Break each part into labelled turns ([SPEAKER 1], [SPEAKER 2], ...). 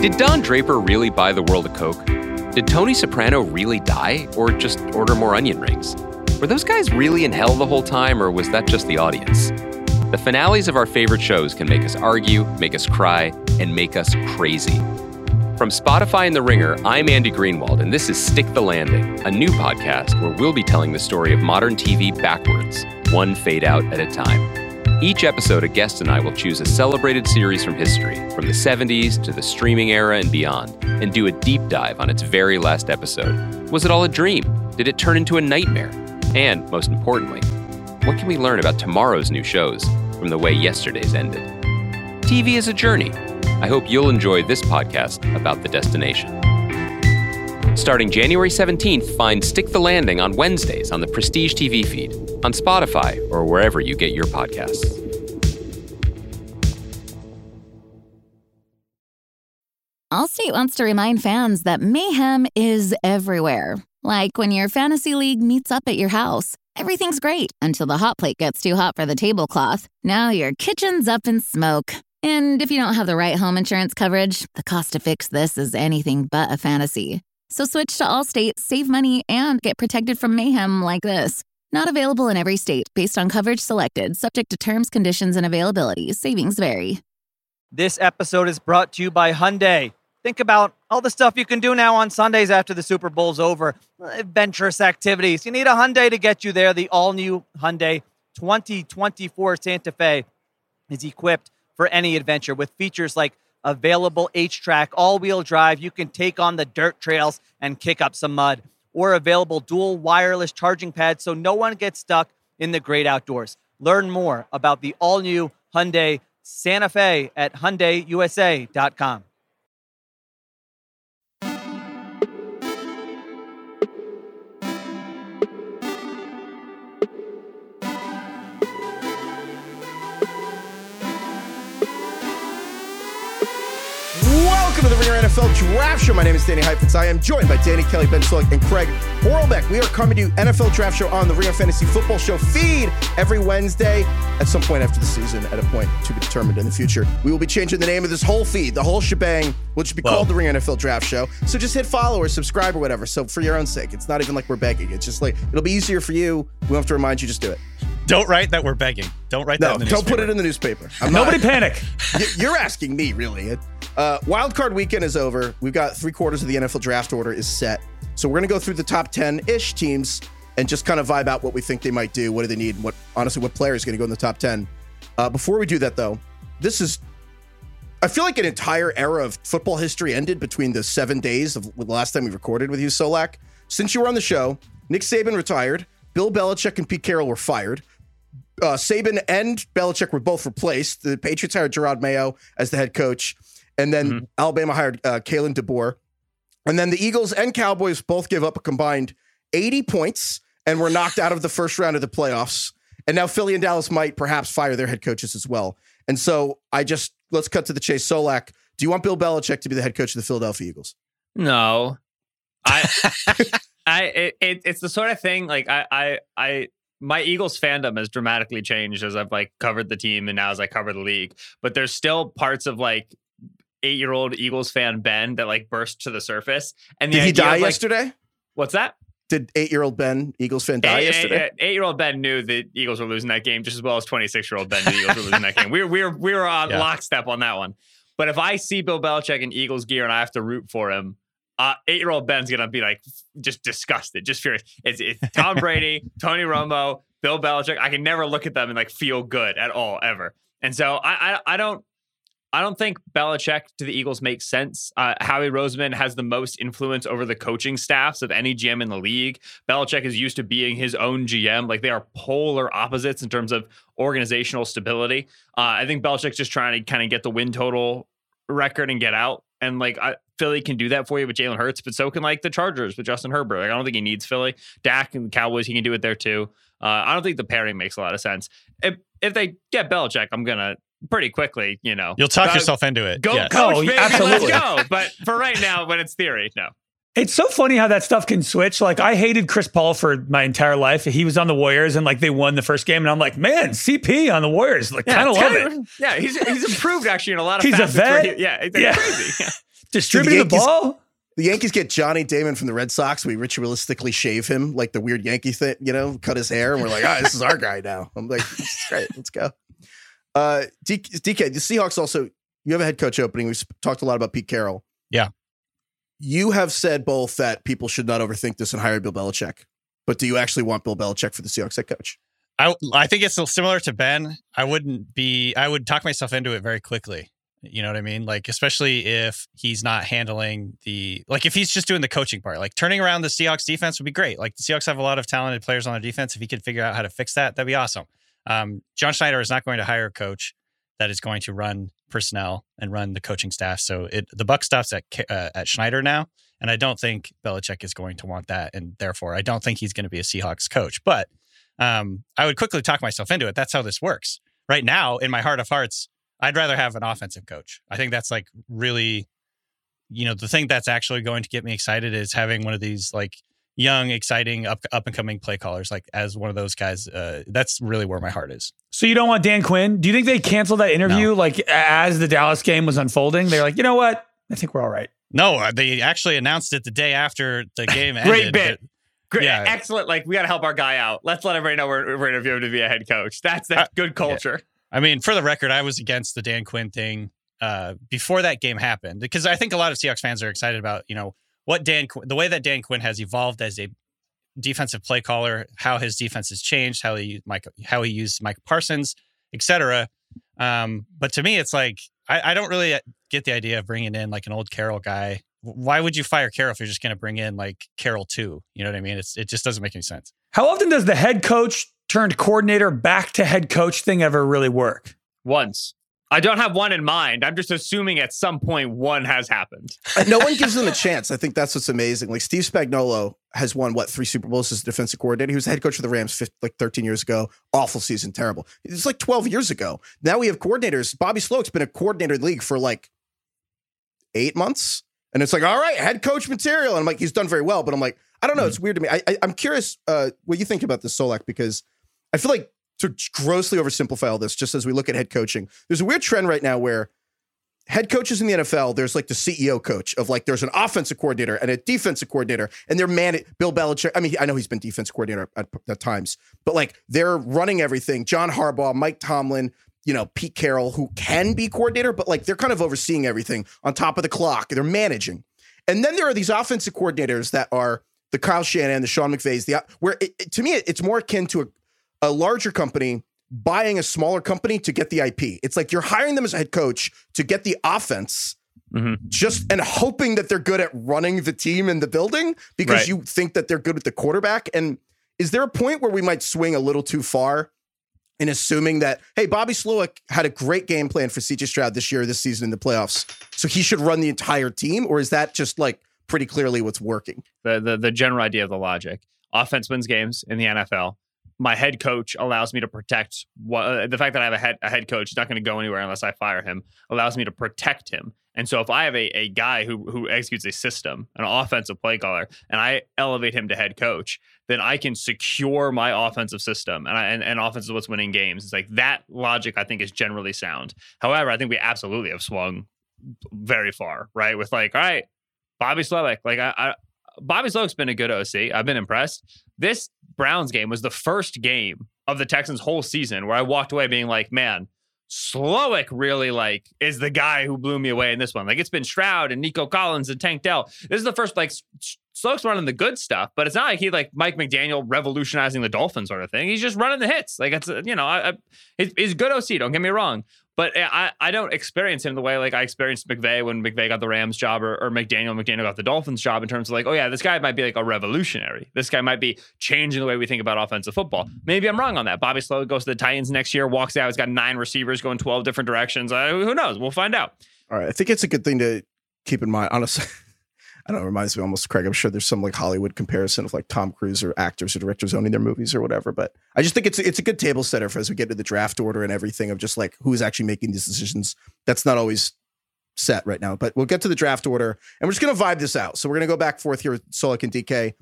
[SPEAKER 1] Did Don Draper really buy the world a Coke? Did Tony Soprano really die, or just order more onion rings? Were those guys really in hell the whole time, or was that just the audience? The finales of our favorite shows can make us argue, make us cry, and make us crazy. From Spotify and The Ringer, I'm Andy Greenwald, and this is Stick the Landing, a new podcast where we'll be telling the story of modern TV backwards, one fade out at a time. Each episode, a guest and I will choose a celebrated series from history, from the 70s to the streaming era and beyond, and do a deep dive on its very last episode. Was it all a dream? Did it turn into a nightmare? And, most importantly, what can we learn about tomorrow's new shows from the way yesterday's ended? TV is a journey. I hope you'll enjoy this podcast about the destination. Starting January 17th, find Stick the Landing on Wednesdays on the Prestige TV feed, on Spotify, or wherever you get your podcasts.
[SPEAKER 2] Allstate wants to remind fans that mayhem is everywhere. Like when your fantasy league meets up at your house. Everything's great until the hot plate gets too hot for the tablecloth. Now your kitchen's up in smoke. And if you don't have the right home insurance coverage, the cost to fix this is anything but a fantasy. So switch to Allstate, save money, and get protected from mayhem like this. Not available in every state based on coverage selected, subject to terms, conditions, and availability. Savings vary.
[SPEAKER 3] This episode is brought to you by Hyundai. Think about all the stuff you can do now on Sundays after the Super Bowl's over. Adventurous activities. You need a Hyundai to get you there. The all new Hyundai 2024 Santa Fe is equipped for any adventure with features like available HTRAC all wheel drive. You can take on the dirt trails and kick up some mud, or available dual wireless charging pads so no one gets stuck in the great outdoors. Learn more about the all new Hyundai Santa Fe at HyundaiUSA.com.
[SPEAKER 4] NFL Draft Show. My name is Danny Heifetz. I am joined by Danny Kelly, Ben Solak, and Craig Horlbeck. We are coming to you NFL Draft Show on the Ringer Fantasy Football Show feed every Wednesday at some point after the season, at a point to be determined in the future. We will be changing the name of this whole feed, the whole shebang, which should be
[SPEAKER 5] Whoa.
[SPEAKER 4] called the Ringer NFL Draft Show. So just hit follow or subscribe or whatever. So for your own sake, it's not even like we're begging. It's just like it'll be easier for you. We don't have to remind you. Just do it.
[SPEAKER 5] Don't write that we're begging. Don't write that
[SPEAKER 4] No, don't put it in the newspaper. I'm not-
[SPEAKER 6] Nobody panic.
[SPEAKER 4] You're asking me, really. Uh, wild card weekend is over. We've got three quarters of the NFL draft order is set. So we're going to go through the top 10 ish teams and just kind of vibe out what we think they might do. What do they need? What, honestly, what player is going to go in the top 10? Uh, before we do that, though, this is, I feel like an entire era of football history ended between the seven days of the last time we recorded with you, Solak. Since you were on the show, Nick Saban retired, Bill Belichick and Pete Carroll were fired uh, Saban and Belichick were both replaced. The Patriots hired Gerard Mayo as the head coach, and then Alabama hired uh, Kalen DeBoer. And then the Eagles and Cowboys both gave up a combined 80 points and were knocked out of the first round of the playoffs. And now Philly and Dallas might perhaps fire their head coaches as well. And so I just let's cut to the chase. Solak, do you want Bill Belichick to be the head coach of the Philadelphia Eagles?
[SPEAKER 7] No, I, I, it, it, it's the sort of thing like I, I, I, my Eagles fandom has dramatically changed as I've like covered the team and now as I cover the league. But there's still parts of like eight year old Eagles fan Ben that like burst to the surface. And the
[SPEAKER 4] Did he
[SPEAKER 7] idea
[SPEAKER 4] die
[SPEAKER 7] of, like-
[SPEAKER 4] yesterday?
[SPEAKER 7] What's that?
[SPEAKER 4] Did eight year old Ben, Eagles fan, die yesterday?
[SPEAKER 7] Eight year old Ben knew the Eagles were losing that game just as well as 26 year old Ben knew the Eagles were losing that game. We were, we were, we were on
[SPEAKER 5] Yeah.
[SPEAKER 7] lockstep on that one. But if I see Bill Belichick in Eagles gear and I have to root for him, uh, eight year old Ben's going to be like just disgusted, just furious. It's, it's Tom Brady, Tony Romo, Bill Belichick. I can never look at them and like feel good at all ever. And so I, I, I don't. I don't think Belichick to the Eagles makes sense. Uh, Howie Roseman has the most influence over the coaching staffs of any GM in the league. Belichick is used to being his own GM. Like they are polar opposites in terms of organizational stability. Uh, I think Belichick's just trying to kind of get the win total record and get out. And like I, Philly can do that for you with Jalen Hurts, but so can like the Chargers with Justin Herbert. Like I don't think he needs Philly. Dak and the Cowboys, he can do it there too. Uh, I don't think the pairing makes a lot of sense. If if they get Belichick, I'm gonna pretty quickly, you know,
[SPEAKER 5] You'll talk
[SPEAKER 7] uh,
[SPEAKER 5] yourself into it.
[SPEAKER 7] Go
[SPEAKER 5] yes.
[SPEAKER 7] coach,
[SPEAKER 6] Oh,
[SPEAKER 7] baby,
[SPEAKER 6] absolutely.
[SPEAKER 7] let's go. But for right now, when it's theory, no.
[SPEAKER 6] It's so funny how that stuff can switch. Like I hated Chris Paul for my entire life. He was on the Warriors and like they won the first game, and I'm like, man, CP on the Warriors. Like kind of
[SPEAKER 7] it's
[SPEAKER 6] love
[SPEAKER 7] kinda-
[SPEAKER 6] it.
[SPEAKER 7] Yeah, he's he's improved actually in a lot of
[SPEAKER 6] He's a vet.
[SPEAKER 7] he- yeah, it's
[SPEAKER 6] Yeah.
[SPEAKER 7] crazy. Yeah.
[SPEAKER 6] Distribute the
[SPEAKER 4] Yankees-
[SPEAKER 6] ball.
[SPEAKER 4] The Yankees get Johnny Damon from the Red Sox. We ritualistically shave him like the weird Yankee thing, you know, cut his hair, and we're like, ah, this is our guy now. I'm like, this great. Let's go. Uh, DK, the Seahawks also, you have a head coach opening. We've talked a lot about Pete Carroll.
[SPEAKER 5] Yeah.
[SPEAKER 4] You have said both that people should not overthink this and hire Bill Belichick. But do you actually want Bill Belichick for the Seahawks head coach?
[SPEAKER 5] I I think it's similar to Ben. I wouldn't be. I would talk myself into it very quickly. You know what I mean? Like especially if he's not handling the like if he's just doing the coaching part. Like turning around the Seahawks defense would be great. Like the Seahawks have a lot of talented players on their defense. If he could figure out how to fix that, that'd be awesome. Um, John Schneider is not going to hire a coach that is going to run personnel and run the coaching staff. So it the buck stops at uh, at Schneider now, and I don't think Belichick is going to want that, and therefore I don't think he's going to be a Seahawks coach. But um, I would quickly talk myself into it. That's how this works. Right now, in my heart of hearts, I'd rather have an offensive coach. I think that's like really, you know, the thing that's actually going to get me excited is having one of these like young, exciting, up up and coming play callers, like as one of those guys. Uh, that's really where my heart is.
[SPEAKER 6] So you don't want Dan Quinn? Do you think they canceled that interview
[SPEAKER 5] No.
[SPEAKER 6] like as the Dallas game was unfolding? They're like, you know what? I think we're all right.
[SPEAKER 5] No, uh, they actually announced it the day after the game ended.
[SPEAKER 7] Great bit.
[SPEAKER 5] that-
[SPEAKER 7] Great,
[SPEAKER 5] Yeah.
[SPEAKER 7] excellent. Like we got to help our guy out. Let's let everybody know we're, we're interviewing him to be a head coach. That's that's
[SPEAKER 5] Uh,
[SPEAKER 7] good culture.
[SPEAKER 5] I mean, for the record, I was against the Dan Quinn thing uh, before that game happened because I think a lot of Seahawks fans are excited about you know what Dan Qu- the way that Dan Quinn has evolved as a defensive play caller, how his defense has changed, how he Mike how he used Micah Parsons, etc. Um, but to me, it's like I, I don't really get the idea of bringing in like an old Carroll guy. Why would you fire Carroll if you're just going to bring in like Carroll too? You know what I mean? It's it just doesn't make any sense.
[SPEAKER 6] How often does the head coach turned coordinator back to head coach thing ever really work?
[SPEAKER 7] Once. I don't have one in mind. I'm just assuming at some point one has happened.
[SPEAKER 4] No one gives them a chance. I think that's what's amazing. Like Steve Spagnuolo has won what three Super Bowls as a defensive coordinator. He was the head coach of the Rams 15, like 13 years ago. Awful season, terrible. It's like 12 years ago. Now we have coordinators. Bobby Slowik's been a coordinator league for like eight months, and it's like, all right, head coach material. And I'm like, he's done very well, but I'm like, I don't know. It's weird to me. I, I I'm curious uh, what you think about this Solak because I feel like to grossly oversimplify all this, just as we look at head coaching, there's a weird trend right now where head coaches in the NFL, there's like the CEO coach of like there's an offensive coordinator and a defensive coordinator, and they're man Bill Belichick. I mean, I know he's been defense coordinator at, at times, but like they're running everything. John Harbaugh, Mike Tomlin, you know, Pete Carroll, who can be coordinator, but like they're kind of overseeing everything on top of the clock. They're managing. And then there are these offensive coordinators that are the Kyle Shanahan, the Sean McVays, the where it, it- to me it's more akin to a, a larger company buying a smaller company to get the IP. It's like you're hiring them as a head coach to get the offense
[SPEAKER 7] Mhm.
[SPEAKER 4] just and hoping that they're good at running the team in the building because
[SPEAKER 7] Right.
[SPEAKER 4] you think that they're good with the quarterback. And is there a point where we might swing a little too far in assuming that, hey, Bobby Slowik had a great game plan for CJ Stroud this year, this season in the playoffs, so he should run the entire team? Or is that just like pretty clearly what's working?
[SPEAKER 7] the, the the general idea of the logic. Offense wins games in the NFL. My head coach allows me to protect what uh, the fact that I have a head a head coach. He's not going to go anywhere unless I fire him. Allows me to protect him. And so if I have a, a guy who who executes a system, an offensive play caller, and I elevate him to head coach, then I can secure my offensive system. And I, and, and offense is what's winning games. It's like that logic I think is generally sound. However, I think we absolutely have swung very far, right? With like, all right, Bobby Slowik, like I, I Bobby Slowik's been a good OC. I've been impressed. This Browns game was the first game of the Texans' whole season where I walked away being like, man, Slowik really like is the guy who blew me away in this one. Like it's been Stroud and Nico Collins and Tank Dell. This is the first like Slowik's running the good stuff, but it's not like he like Mike McDaniel revolutionizing the Dolphins sort of thing. He's just running the hits. Like it's uh, you know, I, I, he's good OC. Don't get me wrong, but I I don't experience him the way like I experienced McVay when McVay got the Rams job or, or McDaniel McDaniel got the Dolphins job in terms of like oh yeah this guy might be like a revolutionary. This guy might be changing the way we think about offensive football. Maybe I'm wrong on that. Bobby Slow goes to the Titans next year, walks out. He's got nine receivers going 12 different directions. Uh, who knows? We'll find out.
[SPEAKER 4] All right. I think it's a good thing to keep in mind. Honestly, I don't know. It reminds me almost, Craig. I'm sure there's some like Hollywood comparison of like Tom Cruise or actors or directors owning their movies or whatever. But I just think it's it's a good table setter for as we get to the draft order and everything of just like who's actually making these decisions. That's not always set right now. But we'll get to the draft order and we're just gonna vibe this out. So we're gonna go back forth here with Solak and DK.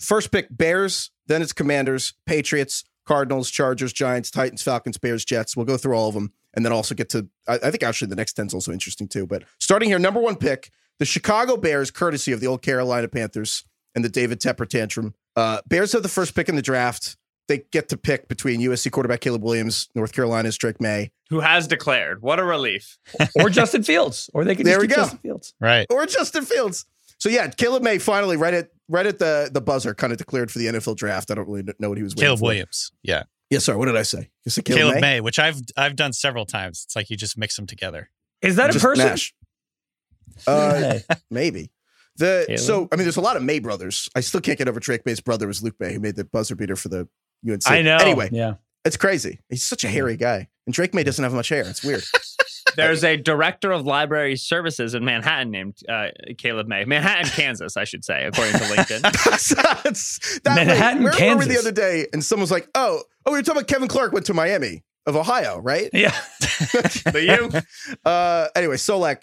[SPEAKER 4] First pick Bears, then it's Commanders, Patriots, Cardinals, Chargers, Giants, Titans, Falcons, Bears, Jets. We'll go through all of them and then also get to I, I think actually the next 10 is also interesting too. But starting here, number one pick, The Chicago Bears, courtesy of the old Carolina Panthers and the David Tepper tantrum. Uh, Bears have the first pick in the draft. They get to pick between USC quarterback Caleb Williams, North Carolina's Drake Maye,
[SPEAKER 7] Who has declared? What a relief.
[SPEAKER 6] or Justin Fields, or they could
[SPEAKER 4] There
[SPEAKER 6] just
[SPEAKER 4] we go.
[SPEAKER 6] Justin Fields.
[SPEAKER 5] Right.
[SPEAKER 4] or Justin Fields. So yeah, Caleb May finally right at right at the the buzzer, kind of declared for the NFL draft. I don't really know what he was. waiting
[SPEAKER 5] Caleb
[SPEAKER 4] for.
[SPEAKER 5] Williams. Yeah.
[SPEAKER 4] Yeah, sorry. What did I say? You said Caleb,
[SPEAKER 5] Caleb,
[SPEAKER 4] May.
[SPEAKER 5] May? which I've I've done several times. It's like you just mix them together.
[SPEAKER 6] Is that a person?
[SPEAKER 4] mash. Uh, maybe. The
[SPEAKER 6] Caleb?
[SPEAKER 4] so I mean, there's a lot of Maye brothers. I still can't get over Drake Maye's brother was Luke Maye, who made the buzzer beater for the UNC.
[SPEAKER 6] I know.
[SPEAKER 4] Anyway,
[SPEAKER 6] yeah.
[SPEAKER 4] it's crazy. He's such a hairy guy, and Drake Maye doesn't have much hair. It's weird.
[SPEAKER 7] There's a director of library services in Manhattan named uh, Caleb May. Manhattan, Kansas, I should say, according to LinkedIn.
[SPEAKER 4] That's- that
[SPEAKER 6] Manhattan,
[SPEAKER 4] way, where were we the other day? And someone was like, "Oh, oh, we were talking about Kevin Clark went to Miami of Ohio, right?"
[SPEAKER 6] Yeah.
[SPEAKER 7] the you?
[SPEAKER 4] Uh, anyway, Solak,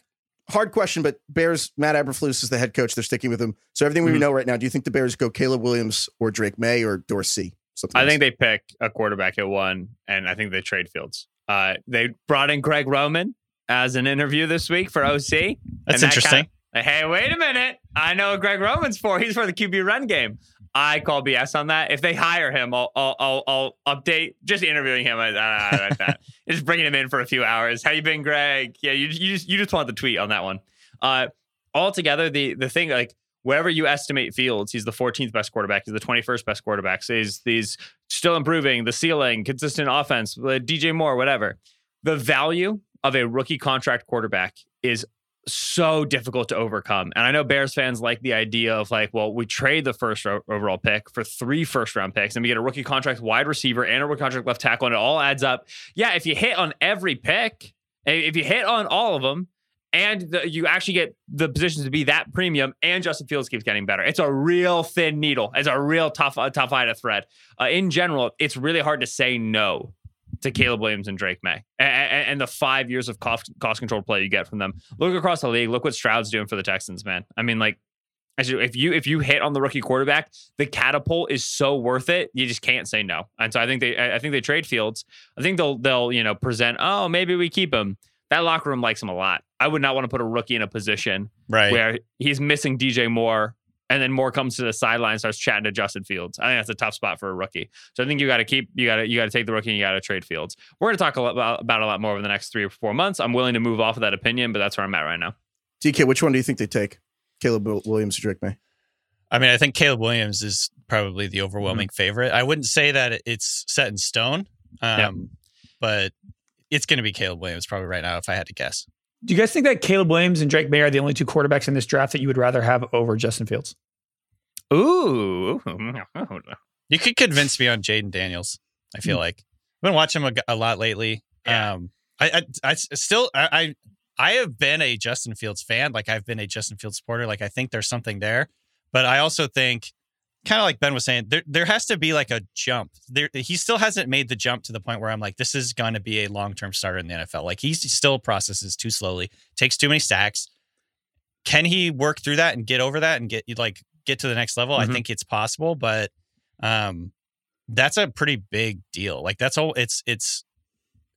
[SPEAKER 4] hard question, but Bears, Matt Eberflus is the head coach. They're sticking with him. So everything we
[SPEAKER 7] Mhm.
[SPEAKER 4] know right now, do you think the Bears go Caleb Williams or Drake Maye or Dorsey? Something
[SPEAKER 7] I
[SPEAKER 4] else?
[SPEAKER 7] think they pick a quarterback at one, and I think they trade Fields. Uh, they brought in Greg Roman as an interview this week for OC.
[SPEAKER 5] That's
[SPEAKER 7] that
[SPEAKER 5] interesting.
[SPEAKER 7] kinda- hey, wait a minute. I know what Greg Roman's for. He's for the QB run game. I call BS on that. If they hire him, I'll I'll, I'll, I'll update. Just interviewing him uh, like that. just bringing him in for a few hours. How you been, Greg? Yeah, you you just you just want the tweet on that one. Uh, altogether, the the thing like wherever you estimate Fields, he's the 14th best quarterback. He's the 21st best quarterback. So he's these still improving the ceiling, consistent offense, uh, DJ Moore, whatever. The value of a rookie contract quarterback is so difficult to overcome. And I know Bears fans like the idea of like, well, we trade the first ro- overall pick for three first round picks and we get a rookie contract wide receiver and a rookie contract left tackle and it all adds up. Yeah, if you hit on every pick, if you hit on all of them, and the, you actually get the positions to be that premium, and Justin Fields keeps getting better. It's a real thin needle. It's a real tough, uh, tough eye to thread. Uh, in general, it's really hard to say no to Caleb Williams and Drake Maye, and, and the five years of cost cost control play you get from them. Look across the league. Look what Stroud's doing for the Texans, man. I mean, like. If you if you hit on the rookie quarterback, the catapult is so worth it. You just can't say no. And so I think they I I think they trade Fields. I think they'll they'll you know present. Oh, maybe we keep him. That locker room likes him a lot. I would not want to put a rookie in a position
[SPEAKER 5] Right.
[SPEAKER 7] where he's missing DJ Moore, and then Moore comes to the sideline, starts chatting to Justin Fields. I think that's a tough spot for a rookie. So I think you got to keep, you got to, you got to take the rookie, and you got to trade Fields. We're going to talk a lot about, about a lot more over the next three or four months. I'm willing to move off of that opinion, but that's where I'm at right now.
[SPEAKER 4] DK, which one do you think they take? Caleb Williams or Drake Maye?
[SPEAKER 5] I mean, I think Caleb Williams is probably the overwhelming
[SPEAKER 7] Mm-hmm.
[SPEAKER 5] favorite. I wouldn't say that it's set in stone, um,
[SPEAKER 7] Yeah.
[SPEAKER 5] but it's going to be Caleb Williams probably right now if I had to guess.
[SPEAKER 6] Do you guys think that Caleb Williams and Drake Maye are the only two quarterbacks in this draft that you would rather have over Justin Fields?
[SPEAKER 7] Ooh.
[SPEAKER 5] You could convince me on Jayden Daniels. I feel like I've been watching him a, a lot lately.
[SPEAKER 7] Yeah.
[SPEAKER 5] Um, I, I, I s- still, I, I, I have been a Justin Fields fan. Like I've been a Justin Fields supporter. Like I think there's something there, but I also think, kind of like Ben was saying, there, there has to be like a jump. There, he still hasn't made the jump to the point where I'm like, this is going to be a long term starter in the NFL. Like he still processes too slowly, takes too many sacks. Can he work through that and get over that and get you like get to the next level?
[SPEAKER 7] Mhm.
[SPEAKER 5] I think it's possible, but um, that's a pretty big deal. Like that's all. It's it's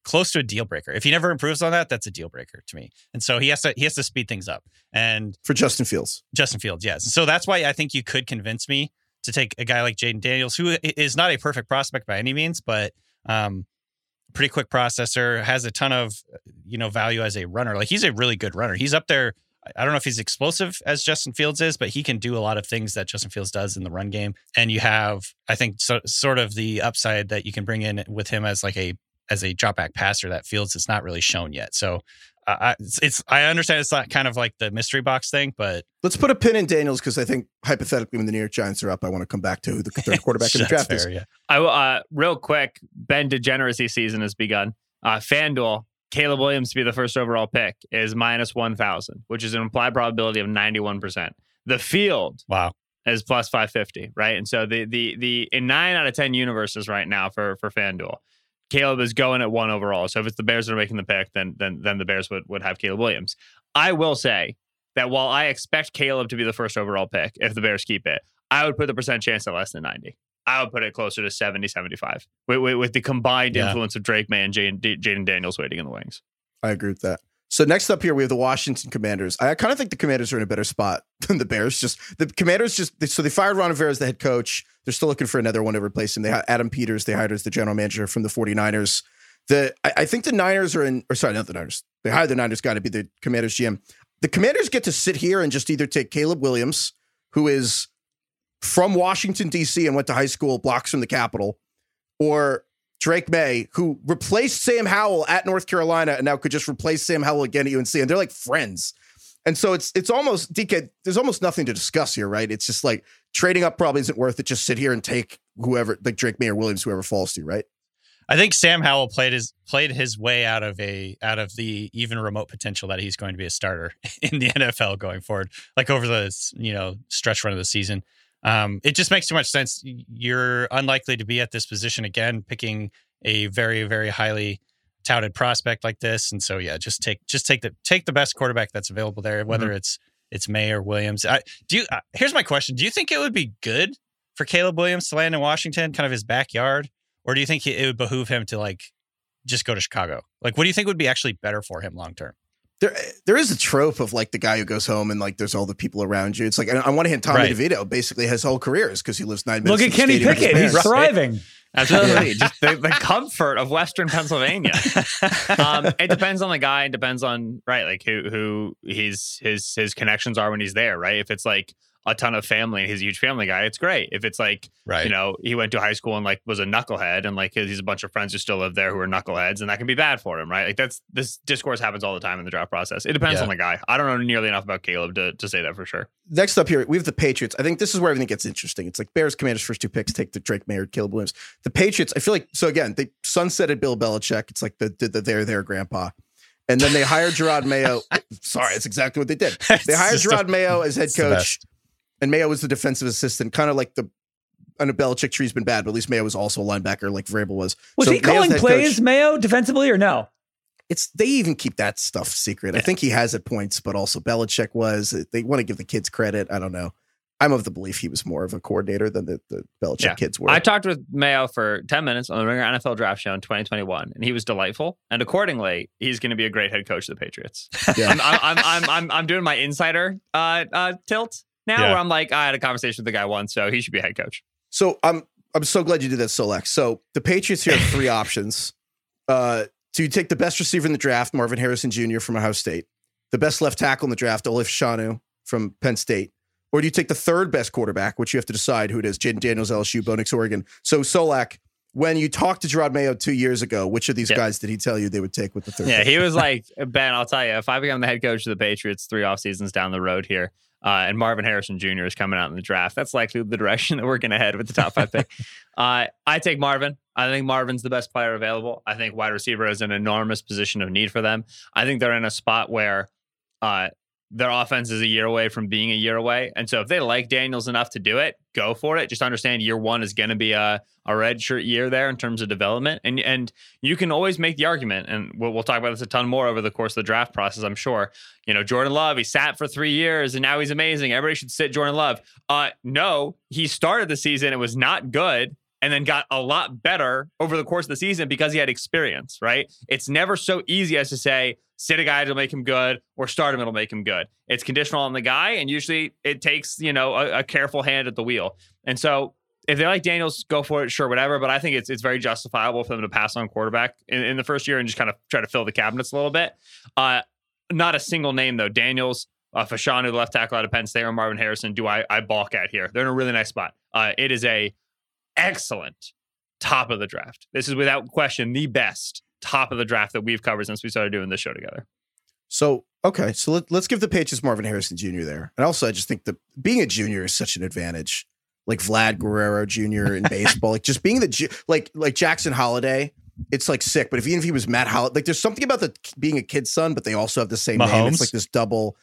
[SPEAKER 5] close to a deal breaker. If he never improves on that, that's a deal breaker to me. And so he has to he has to speed things up. And
[SPEAKER 4] For Justin Fields.
[SPEAKER 5] Justin Fields, yes. So that's why I think you could convince me to take a guy like Jayden Daniels, who is not a perfect prospect by any means, but um, pretty quick processor, has a ton of you know value as a runner. Like he's a really good runner. He's up there. I- don't know if he's explosive as Justin Fields is, but he can do a lot of things that Justin Fields does in the run game. And you have, I think, so, sort of the upside that you can bring in with him as like a as a drop back passer that Fields has not really shown yet. So I, it's, it's I understand it's not kind of like the mystery box thing, but
[SPEAKER 4] Let's put a pin in Daniels because I think hypothetically, when the New York Giants are up, I want to come back to who the third quarterback in the
[SPEAKER 5] That's
[SPEAKER 4] draft is.
[SPEAKER 5] yeah.
[SPEAKER 7] I uh, real quick, Ben degeneracy season has begun. Uh, FanDuel, Caleb Williams to be the first overall pick is minus 1,000, which is an implied probability of 91%. The field
[SPEAKER 5] Wow.
[SPEAKER 7] is plus 550, right? And so the the the in nine out of 10 universes right now for for FanDuel, Caleb is going at one overall. So if it's the Bears that are making the pick, then then then the Bears would would have Caleb Williams. I will say that while I expect Caleb to be the first overall pick if the Bears keep it, I would put the percent chance at less than 90. I would put it closer to 70, 75 with, with, with the combined
[SPEAKER 5] Yeah.
[SPEAKER 7] influence of Drake Maye and Jayden Daniels waiting in the wings.
[SPEAKER 4] I agree with that. So next up here, we have the Washington Commanders. I kind of think the Commanders are in a better spot than the Bears. Just the Commanders just so they fired Ron Rivera as the head coach. They're still looking for another one to replace him. They had Adam Peters. They hired as the general manager from the 49ers. The I, I think the Niners are in, or sorry, not the Niners. They hired the Niners guy to be the Commanders GM. The Commanders get to sit here and just either take Caleb Williams, who is from Washington D.C. and went to high school blocks from the Capitol, or Drake Maye, who replaced Sam Howell at North Carolina and now could just replace Sam Howell again at UNC, and they're like friends. And so it's it's almost DK. There's almost nothing to discuss here, right? It's just like trading up probably isn't worth it. Just sit here and take whoever, like Drake Maye or Williams, whoever falls to, right?
[SPEAKER 5] I think Sam Howell played his played his way out of a out of the even remote potential that he's going to be a starter in the NFL going forward, like over the you know stretch run of the season. Um, it just makes too much sense. You're unlikely to be at this position again, picking a very, very highly touted prospect like this. And so, yeah, just take just take the take the best quarterback that's available there, whether mm-hmm. it's it's Maye or Williams. I, do you? Uh, here's my question: Do you think it would be good for Caleb Williams to land in Washington, kind of his backyard, or do you think it would behoove him to like just go to Chicago? Like, what do you think would be actually better for him long term?
[SPEAKER 4] There there is a trope of like the guy who goes home and like there's all the people around you. It's like on one hand, Tommy right. DeVito basically his whole career is because he lives nine minutes.
[SPEAKER 6] Look at Kenny Pickett; he's thriving.
[SPEAKER 7] Absolutely, just the, the, comfort of Western Pennsylvania. um, it depends on the guy. It depends on right, like who who his his his connections are when he's there. Right, if it's like a ton of family and he's a huge family guy, it's great. If it's like, right. you know, he went to high school and like was a knucklehead and like he's a bunch of friends who still live there who are knuckleheads and that can be bad for him, right? Like that's this discourse happens all the time in the draft process. It depends yeah. on the guy. I don't know nearly enough about Caleb to, to say that for sure.
[SPEAKER 4] Next up here, we have the Patriots. I think this is where everything gets interesting. It's like Bears Commanders first two picks take the Drake Maye, Caleb Williams. The Patriots, I feel like so again, they sunsetted Bill Belichick. It's like the the, the they're their grandpa. And then they hired Gerard Mayo. Sorry, that's exactly what they did. They hired Jerod Mayo as head coach and Mayo was the defensive assistant, kind of like the. I know Belichick tree's been bad, but at least Mayo was also a linebacker, like Vrabel was.
[SPEAKER 6] Was so he calling plays, coach, Mayo, defensively or no?
[SPEAKER 4] It's they even keep that stuff secret. Yeah. I think he has at points, but also Belichick was. They want to give the kids credit. I don't know. I'm of the belief he was more of a coordinator than the, the Belichick yeah. kids were.
[SPEAKER 7] I talked with Mayo for 10 minutes on the Ringer NFL Draft Show in 2021, and he was delightful. And accordingly, he's going to be a great head coach of the Patriots. Yeah. I'm, I'm, I'm, I'm, I'm, doing my insider uh, uh, tilt now yeah. where I'm like, I had a conversation with the guy once, so he should be head coach.
[SPEAKER 4] So I'm I'm so glad you did that, Solak. So the Patriots here have three options. Uh, so you take the best receiver in the draft, Marvin Harrison Jr. from Ohio State, the best left tackle in the draft, Olu Fashanu from Penn State, or do you take the third best quarterback, which you have to decide who it is, Jayden Daniels, LSU, Bo Nix, Oregon. So Solak, when you talked to Gerard Mayo two years ago, which of these yeah. guys did he tell you they would take with the third?
[SPEAKER 7] Yeah, he was like, Ben, I'll tell you, if I become the head coach of the Patriots three off seasons down the road here, uh, and Marvin Harrison Jr. is coming out in the draft. That's likely the direction that we're going to head with the top five pick. Uh, I take Marvin. I think Marvin's the best player available. I think wide receiver is an enormous position of need for them. I think they're in a spot where uh, their offense is a year away from being a year away. And so if they like Daniels enough to do it, go for it. Just understand year one is going to be a, a red shirt year there in terms of development. And and you can always make the argument, and we'll, we'll talk about this a ton more over the course of the draft process, I'm sure. You know, Jordan Love, he sat for three years and now he's amazing. Everybody should sit Jordan Love. Uh, no, he started the season. It was not good and then got a lot better over the course of the season because he had experience, right? It's never so easy as to say, sit a guy it'll make him good or start him it'll make him good it's conditional on the guy and usually it takes you know a, a, careful hand at the wheel and so if they like daniels go for it sure whatever but i think it's it's very justifiable for them to pass on quarterback in, in the first year and just kind of try to fill the cabinets a little bit uh not a single name though daniels uh, Fashanu, the left tackle out of Penn State, or Marvin Harrison, do I I balk at here? They're in a really nice spot. Uh, it is a excellent top of the draft. This is without question the best top of the draft that we've covered since we started doing this show together.
[SPEAKER 4] So okay, so let, us give the Patriots Marvin Harrison Jr. there, and also I just think that being a junior is such an advantage. Like Vlad Guerrero Jr. in baseball, like just being the like like Jackson Holliday, it's like sick. But if even if he was Matt Holliday, like there's something about the being a kid's son, but they also have the same Mahomes? name. It's like this double.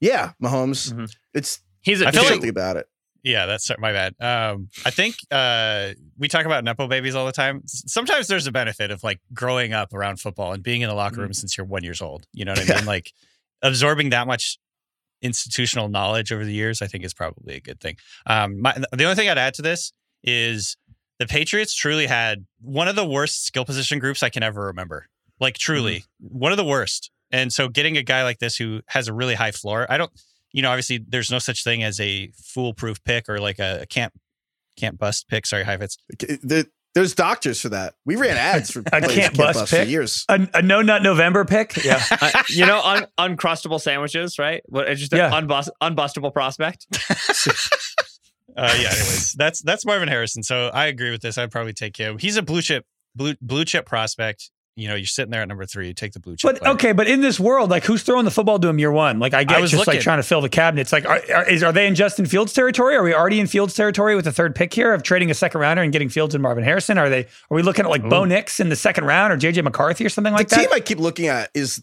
[SPEAKER 4] Yeah, Mahomes. Mm-hmm. It's
[SPEAKER 7] he's a,
[SPEAKER 4] I feel something like, about it.
[SPEAKER 5] Yeah, that's my bad. Um, I think uh, we talk about nepo babies all the time. Sometimes there's a benefit of like growing up around football and being in the locker room mm-hmm. since you're one years old. You know what I mean? like absorbing that much institutional knowledge over the years, I think is probably a good thing. Um, my, the only thing I'd add to this is the Patriots truly had one of the worst skill position groups I can ever remember. Like truly, mm-hmm. one of the worst. And so getting a guy like this who has a really high floor, I don't, you know, obviously there's no such thing as a foolproof pick or like a, a can't can't bust pick. Sorry, Heifetz.
[SPEAKER 4] The- there's doctors for that. We ran ads for
[SPEAKER 6] I
[SPEAKER 4] players
[SPEAKER 6] can't
[SPEAKER 4] that
[SPEAKER 6] bust
[SPEAKER 4] for
[SPEAKER 6] pick?
[SPEAKER 4] years.
[SPEAKER 6] A, a no nut November pick. Yeah.
[SPEAKER 7] Uh, you know, un- uncrustable sandwiches, right? What? It's just an
[SPEAKER 6] Yeah.
[SPEAKER 7] unbust- unbustable prospect.
[SPEAKER 5] Uh, yeah. Anyways, that's that's Marvin Harrison. So I agree with this. I'd probably take him. He's a blue chip blue blue chip prospect. You know, you're sitting there at number three. You take the blue chip.
[SPEAKER 6] But okay, but in this world, like who's throwing the football to him year one? Like I get
[SPEAKER 5] I was
[SPEAKER 6] just like trying to fill the cabinets. Like are, are, is, are they in Justin Fields territory? Are we already in Fields territory with the third pick here of trading a second rounder and getting Fields and Marvin Harrison? Are they are we looking at like Bo Nix in the second round or JJ McCarthy or something like
[SPEAKER 4] the
[SPEAKER 6] that?
[SPEAKER 4] The team I keep looking at is,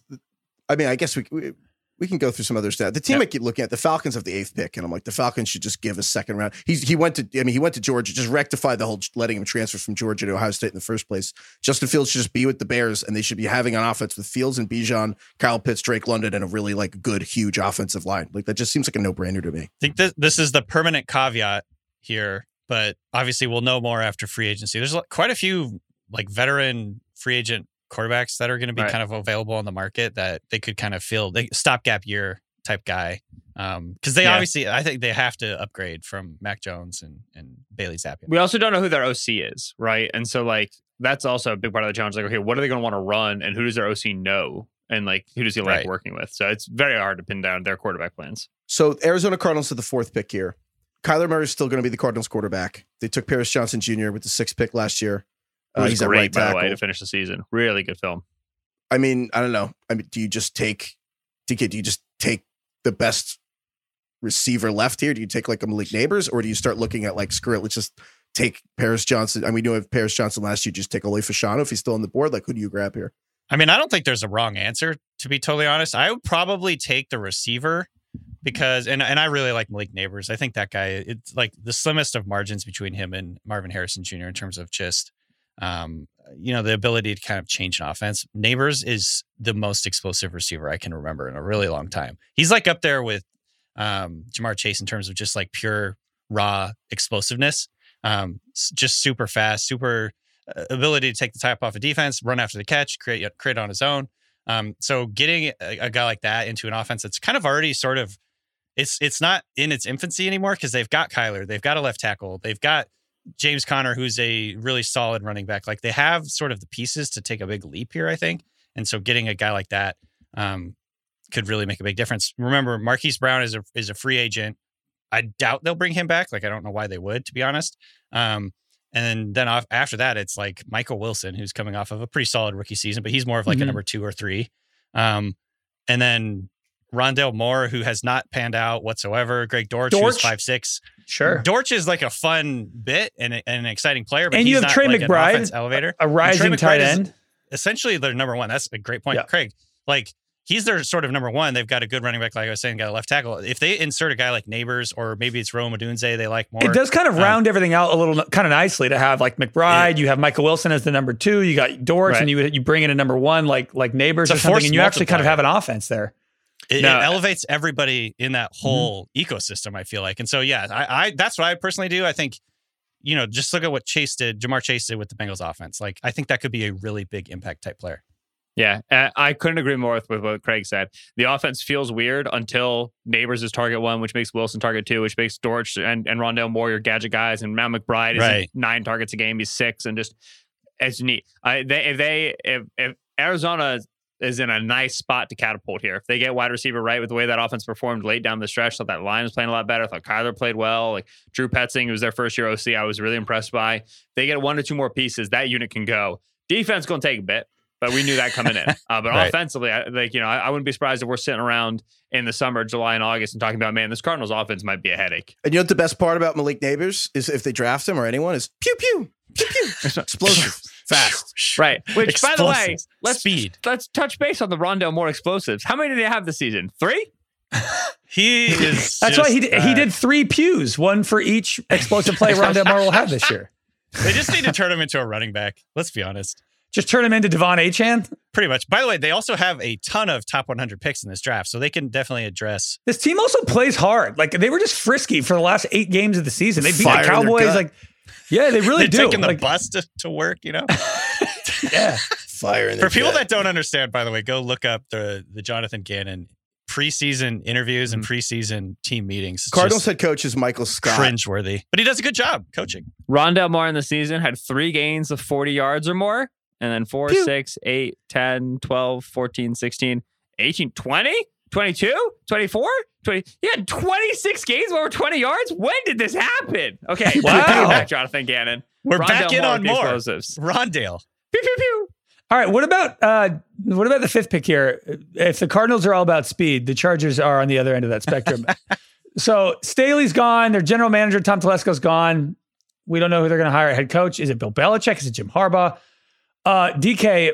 [SPEAKER 4] I mean, I guess we we, we can go through some other stats. The team I keep looking at, the Falcons have the eighth pick, and I'm like, the Falcons should just give a second round. He's he went to, I mean, he went to Georgia, just rectify the whole letting him transfer from Georgia to Ohio State in the first place. Justin Fields should just be with the Bears, and they should be having an offense with Fields and Bijan, Kyle Pitts, Drake London, and a really like good, huge offensive line. Like that just seems like a no brainer to me.
[SPEAKER 5] I think this, this is the permanent caveat here, but obviously we'll know more after free agency. There's quite a few like veteran free agent quarterbacks that are going to be
[SPEAKER 7] Right.
[SPEAKER 5] kind of available on the market that they could kind of fill they stopgap year type guy. Um, because they
[SPEAKER 7] Yeah.
[SPEAKER 5] obviously, I think they have to upgrade from Mac Jones and and Bailey Zappe.
[SPEAKER 7] We also don't know who their OC is, right? And so like that's also a big part of the challenge. Like, okay, what are they going to want to run, and who does their OC know, and like who does he like
[SPEAKER 5] Right.
[SPEAKER 7] working with? So it's very hard to pin down their quarterback plans.
[SPEAKER 4] So Arizona Cardinals to the fourth pick here. Kyler Murray is still going to be the Cardinals quarterback. They took Paris Johnson Jr. with the sixth pick last year.
[SPEAKER 7] It
[SPEAKER 4] Uh,
[SPEAKER 7] was
[SPEAKER 4] he's
[SPEAKER 7] great,
[SPEAKER 4] right
[SPEAKER 7] by the way, to finish the season. Really good film.
[SPEAKER 4] I mean, I don't know. I mean, do you just take DK? Do you just take the best receiver left here? Do you take like a Malik Nabers, or do you start looking at like screw it? Let's just take Paris Johnson. I mean, we knew of Paris Johnson last year. Just take Olu Fashanu if he's still on the board. Like, who do you grab here?
[SPEAKER 5] I mean, I don't think there's a wrong answer to be totally honest. I would probably take the receiver because and and I really like Malik Nabers. I think that guy it's like the slimmest of margins between him and Marvin Harrison Jr. in terms of just um you know the ability to kind of change an offense. Nabers is the most explosive receiver I can remember in a really long time. He's like up there with um Ja'Marr Chase in terms of just like pure raw explosiveness. Um just super fast, super uh, ability to take the top off a defense, run after the catch, create create on his own. Um, so getting a, a guy like that into an offense that's kind of already sort of it's it's not in its infancy anymore because they've got Kyler, they've got a left tackle, they've got James Conner, who's a really solid running back. Like they have sort of the pieces to take a big leap here, I think. And so getting a guy like that um, could really make a big difference. Remember, Marquise Brown is a is a free agent. I doubt they'll bring him back. Like I don't know why they would, to be honest. Um, and then, then off, after that, it's like Michael Wilson, who's coming off of a pretty solid rookie season, but he's more of like
[SPEAKER 6] Mhm.
[SPEAKER 5] a number two or three. Um, and then Rondale Moore, who has not panned out whatsoever. Greg Dortch, who's
[SPEAKER 6] Dortch?
[SPEAKER 5] five six.
[SPEAKER 6] Sure.
[SPEAKER 5] Dortch is like a fun bit and, a- and an exciting player, but
[SPEAKER 6] And
[SPEAKER 5] he's
[SPEAKER 6] you have
[SPEAKER 5] not
[SPEAKER 6] Trey
[SPEAKER 5] like
[SPEAKER 6] McBride,
[SPEAKER 5] elevator.
[SPEAKER 6] A rising tight end.
[SPEAKER 5] Essentially, they're number one. That's a great point,
[SPEAKER 6] Yeah.
[SPEAKER 5] Craig. Like he's their sort of number one. They've got a good running back, like I was saying, got a left tackle. If they insert a guy like Nabers or maybe it's Rome Odunze, they like more.
[SPEAKER 6] It does kind of
[SPEAKER 5] Um,
[SPEAKER 6] round everything out a little kind of nicely to have like McBride, you have Michael Wilson as the number two, you got Dortch,
[SPEAKER 7] Right.
[SPEAKER 6] and you you bring in a number one like like
[SPEAKER 5] Nabers
[SPEAKER 6] or something, and you actually kind of have an offense there.
[SPEAKER 5] It,
[SPEAKER 7] No.
[SPEAKER 5] it elevates everybody in that
[SPEAKER 6] Mm-hmm.
[SPEAKER 5] whole ecosystem. I feel like, and so yeah, I, I that's what I personally do. I think, you know, just look at what Chase did, Ja'Marr Chase did with the Bengals offense. Like, I think that could be a really big impact type player.
[SPEAKER 7] Yeah, uh, I couldn't agree more with, with what Craig said. The offense feels weird until Nabers is target one, which makes Wilson target two, which makes Dortch and, and Rondale Moore your gadget guys, and Matt McBride is
[SPEAKER 5] Right.
[SPEAKER 7] nine targets a game. He's six, and just it's neat. I, they, if they if, if Arizona is in a nice spot to catapult here, if they get wide receiver right with the way that offense performed late down the stretch, thought that line was playing a lot better. I thought Kyler played well. Like Drew Petzing, who was their first year OC, I was really impressed by. If they get one or two more pieces, that unit can go. Defense going to take a bit but we knew that coming in. Uh, but
[SPEAKER 5] Right.
[SPEAKER 7] offensively, I, like you know, I, I wouldn't be surprised if we're sitting around in the summer, July and August, and talking about, man, this Cardinals offense might be a headache.
[SPEAKER 4] And you know what the best part about Malik Nabers is if they draft him or anyone is pew pew pew pew explosive fast.
[SPEAKER 7] Right. Which, by the way, let's
[SPEAKER 5] Speed.
[SPEAKER 7] let's touch base on the Rondale Moore explosives. How many did they have this season? Three.
[SPEAKER 5] He is.
[SPEAKER 6] That's why he
[SPEAKER 5] just,
[SPEAKER 6] did, he did three pews, one for each explosive play Rondale Moore will have this year.
[SPEAKER 5] They just need to turn him into a running back. Let's be honest.
[SPEAKER 6] Just turn him into De'Von Achane.
[SPEAKER 5] Pretty much. By the way, they also have a ton of top 100 picks in this draft, so they can definitely address.
[SPEAKER 6] This team also plays hard. Like they were just frisky for the last eight games of the season. They beat
[SPEAKER 4] Fire
[SPEAKER 6] the Cowboys. Like, yeah, they really
[SPEAKER 5] They're
[SPEAKER 6] do.
[SPEAKER 5] taking the
[SPEAKER 6] Like,
[SPEAKER 5] bus to, to work, you know?
[SPEAKER 6] Yeah.
[SPEAKER 4] Fire
[SPEAKER 5] For people
[SPEAKER 4] jet.
[SPEAKER 5] that don't understand, by the way, go look up the the Jonathan Gannon preseason interviews and mm-hmm. preseason team meetings. It's
[SPEAKER 4] Cardinals head coach is Michael Scott.
[SPEAKER 5] cringeworthy, but he does a good job coaching.
[SPEAKER 7] Rondale Moore in the season had three gains of 40 yards or more, and then 4,
[SPEAKER 4] Pew.
[SPEAKER 7] 6, 8, 10, 12, 14, 16, 18, 20, 22, 24, 20. He had 26 games over 20 yards. When did this happen? Okay,
[SPEAKER 6] Wow.
[SPEAKER 7] bring it back, Jonathan Gannon.
[SPEAKER 5] We're
[SPEAKER 7] Rondale
[SPEAKER 5] back in
[SPEAKER 7] Moore
[SPEAKER 5] on
[SPEAKER 7] with the
[SPEAKER 5] more.
[SPEAKER 7] explosives.
[SPEAKER 5] Rondale.
[SPEAKER 7] Pew, pew, pew.
[SPEAKER 6] All right. What about uh, what about the fifth pick here? If the Cardinals are all about speed, the Chargers are on the other end of that spectrum. so Staley's gone. Their general manager Tom Telesco's gone. We don't know who they're going to hire at head coach. Is it Bill Belichick? Is it Jim Harbaugh? Uh, DK.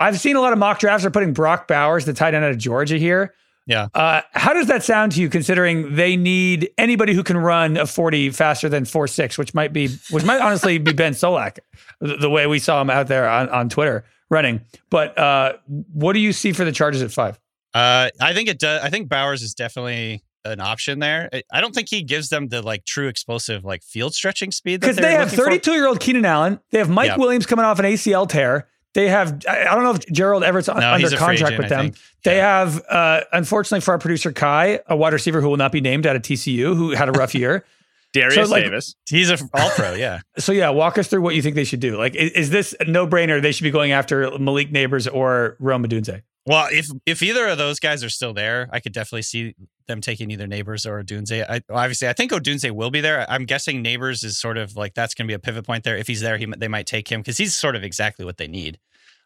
[SPEAKER 6] I've seen a lot of mock drafts are putting Brock Bowers, the tight end out of Georgia, here.
[SPEAKER 5] Yeah.
[SPEAKER 6] Uh, how does that sound to you, considering they need anybody who can run a forty faster than four six, which might be, which might honestly be Ben Solak, the, the way we saw him out there on, on Twitter running. But uh, what do you see for the Chargers at five?
[SPEAKER 5] Uh, I think it does. I think Bowers is definitely an option there. I- don't think he gives them the like true explosive like field stretching speed
[SPEAKER 6] Because
[SPEAKER 5] they're
[SPEAKER 6] have
[SPEAKER 5] looking for.
[SPEAKER 6] 32 year old Keenan Allen. They have Mike
[SPEAKER 5] Yeah.
[SPEAKER 6] Williams coming off an ACL tear. They have, I I don't know if Gerald Everett's
[SPEAKER 5] No,
[SPEAKER 6] under
[SPEAKER 5] he's a free
[SPEAKER 6] contract
[SPEAKER 5] agent,
[SPEAKER 6] with them. They
[SPEAKER 5] Yeah.
[SPEAKER 6] have, uh, unfortunately for our producer Kai, a wide receiver who will not be named out of TCU, who had a rough year.
[SPEAKER 7] Darius
[SPEAKER 6] like-
[SPEAKER 7] Davis.
[SPEAKER 5] He's a all pro. Yeah.
[SPEAKER 6] So yeah, walk us through what you think they should do. Like, is, is this a no brainer? They should be going after Malik Nabers or Rome Odunze.
[SPEAKER 5] Well, if if either of those guys are still there, I could definitely see them taking either Nabers or Odunze. I, obviously, I think Odunze will be there. I'm guessing Nabers is sort of like that's going to be a pivot point there. If he's there, he, they might take him because he's sort of exactly what they need.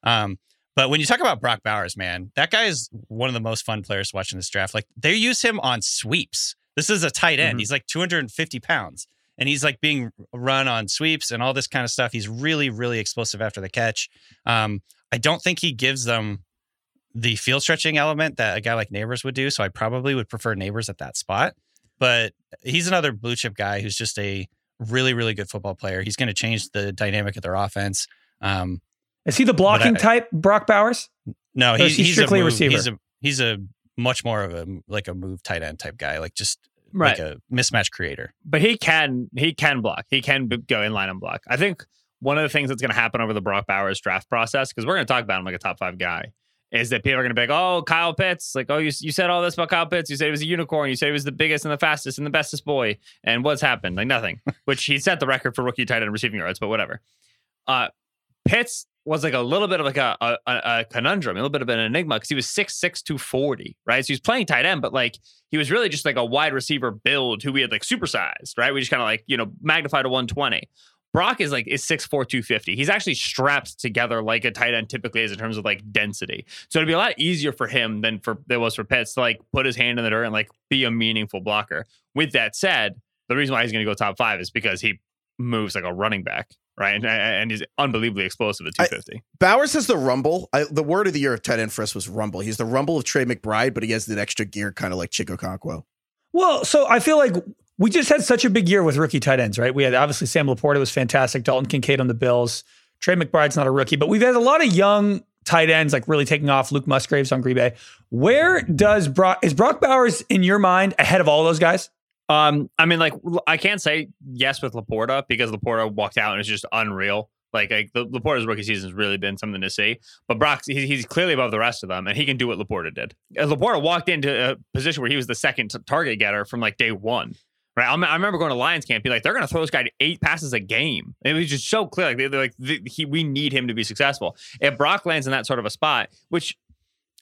[SPEAKER 5] Um, but when you talk about Brock Bowers, man, that guy is one of the most fun players watching this draft. Like they use him on sweeps. This is a tight end.
[SPEAKER 7] Mhm.
[SPEAKER 5] He's like 250 pounds, and he's like being run on sweeps and all this kind of stuff. He's really, really explosive after the catch. Um, I don't think he gives them the field stretching element that a guy like Nabers would do. So I probably would prefer Nabers at that spot. But he's another blue chip guy who's just a really, really good football player. He's going to change the dynamic of their offense. Um,
[SPEAKER 6] Is he the blocking
[SPEAKER 5] I-
[SPEAKER 6] type, Brock Bowers?
[SPEAKER 5] no, he's,
[SPEAKER 6] he
[SPEAKER 5] he's
[SPEAKER 6] strictly a
[SPEAKER 5] a, move,
[SPEAKER 6] receiver?
[SPEAKER 5] He's a he's a much more of a like a move tight end type guy, like just
[SPEAKER 7] Right.
[SPEAKER 5] like a mismatch creator.
[SPEAKER 7] but he can he can block. He can b- go in line and block. I think one of the things that's going to happen over the Brock Bowers draft process because we're going to talk about him like a top five guy is that people are going to be like, oh, Kyle Pitts, like, oh, you, you said all this about Kyle Pitts. You said he was a unicorn. You said he was the biggest and the fastest and the bestest boy. And what's happened? Like nothing. Which he set the record for rookie tight end receiving yards, but whatever. Uh, Pitts was like a little bit of like a, a, a conundrum, a little bit of an enigma because he was 6'6", 240, right? So he was playing tight end, but like he was really just like a wide receiver build who we had like supersized, right? We just kind of like, you know, magnified to 120. Brock is like is 6'4", 250. He's actually strapped together like a tight end typically is in terms of like density. So it'd be a lot easier for him than for it was for Pitts to like put his hand in the dirt and like be a meaningful blocker. With that said, the reason why he's going to go top five is because he moves like a running back, right? And, and he's unbelievably explosive at
[SPEAKER 4] I-
[SPEAKER 7] 250.
[SPEAKER 4] Bowers has the rumble. I, the word of the year of tight end for us was rumble. He's the rumble of Trey McBride, but he has that extra gear, kind of like Chig Okonkwo.
[SPEAKER 6] Well, so I feel like we just had such a big year with rookie tight ends, right? We had obviously Sam Laporta was fantastic, Dalton Kincaid on the Bills. Trey McBride's not a rookie, but we've had a lot of young tight ends like really taking off. Luke Musgraves on Green Bay. Where does Brock is Brock Bowers in your mind ahead of all those guys?
[SPEAKER 7] Um, I mean, like I can't say yes with Laporta because Laporta walked out and it's just unreal. Like, like the, Laporta's rookie season has really been something to see. But Brock, he's, he's clearly above the rest of them, and he can do what Laporta did. Laporta walked into a position where he was the second target getter from like day one. Right, I remember going to Lions camp, be like, they're going to throw this guy eight passes a game. It was just so clear, like, they, they're like he, we need him to be successful. If Brock lands in that sort of a spot, which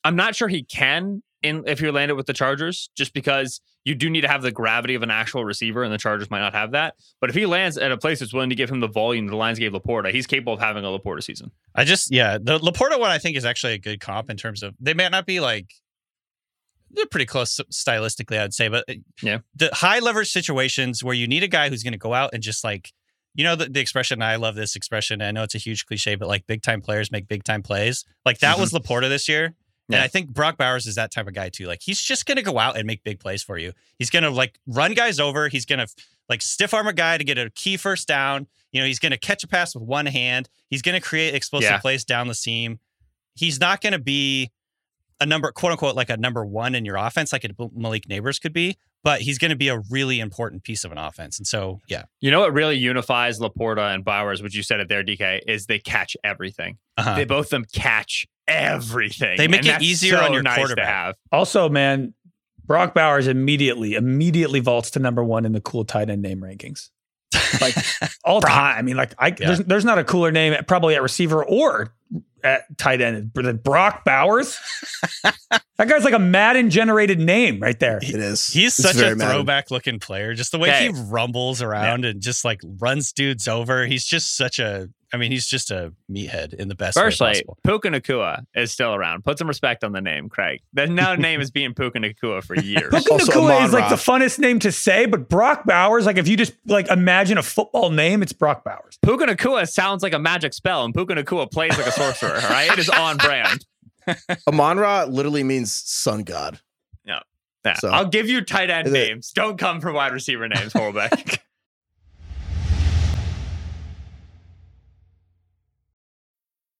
[SPEAKER 7] I'm not sure he can in if you're landed with the Chargers, just because you do need to have the gravity of an actual receiver, and the Chargers might not have that. But if he lands at a place that's willing to give him the volume the Lions gave Laporta, he's capable of having a Laporta season.
[SPEAKER 5] I just yeah, the Laporta one I think is actually a good comp in terms of they may not be like they're pretty close stylistically, I'd say, but uh,
[SPEAKER 7] Yeah.
[SPEAKER 5] the high leverage situations where you need a guy who's going to go out and just like you know the, the expression I love this expression. I know it's a huge cliche, but like big time players make big time plays. Like that was Laporta this year. And
[SPEAKER 7] Mm-hmm.
[SPEAKER 5] I think Brock Bowers is that type of guy too. Like he's just gonna go out and make big plays for you. He's gonna like run guys over. He's gonna like stiff arm a guy to get a key first down. You know, he's gonna catch a pass with one hand. He's gonna create explosive
[SPEAKER 7] Yeah.
[SPEAKER 5] plays down the seam. He's not gonna be a number, quote unquote, like a number one in your offense, like a Malik Nabers could be, but he's going to be a really important piece of an offense. And so, yeah.
[SPEAKER 7] You know what really unifies Laporta and Bowers, which you said it there, DK, is they catch everything.
[SPEAKER 5] Uh-huh.
[SPEAKER 7] They both of them catch everything.
[SPEAKER 5] They make
[SPEAKER 7] And
[SPEAKER 5] it easier
[SPEAKER 7] so
[SPEAKER 5] on your
[SPEAKER 7] nice
[SPEAKER 5] quarterback.
[SPEAKER 7] To have.
[SPEAKER 6] Also, man, Brock Bowers immediately, immediately vaults to number one in the cool tight end name rankings. Like all time. I mean, like I there's there's not a cooler name probably at receiver or at tight end than Brock Bowers. that guy's like a Madden generated name right there.
[SPEAKER 4] It is.
[SPEAKER 5] He's
[SPEAKER 4] It's
[SPEAKER 5] such
[SPEAKER 4] very
[SPEAKER 5] a
[SPEAKER 4] Madden.
[SPEAKER 5] throwback looking player. Just the way
[SPEAKER 7] Okay.
[SPEAKER 5] he rumbles around and just like runs dudes over. He's just such a, I mean, he's just a meathead in the best way
[SPEAKER 7] Firstly,
[SPEAKER 5] possible.
[SPEAKER 7] Puka Nacua is still around. Put some respect on the name, Craig. The now name has been Puka Nacua for years.
[SPEAKER 6] Puka
[SPEAKER 4] Nacua
[SPEAKER 6] is like the funnest name to say, but Brock Bowers, like if you just like imagine a football name, it's Brock Bowers.
[SPEAKER 7] Puka Nacua sounds like a magic spell, and Puka Nacua plays like a sorcerer. All right, it is on brand.
[SPEAKER 4] Amon Ra literally means sun god.
[SPEAKER 7] Yeah.
[SPEAKER 4] So-
[SPEAKER 7] I'll give you tight end
[SPEAKER 4] Is it-
[SPEAKER 7] names. Don't come for wide receiver names, Horlbeck.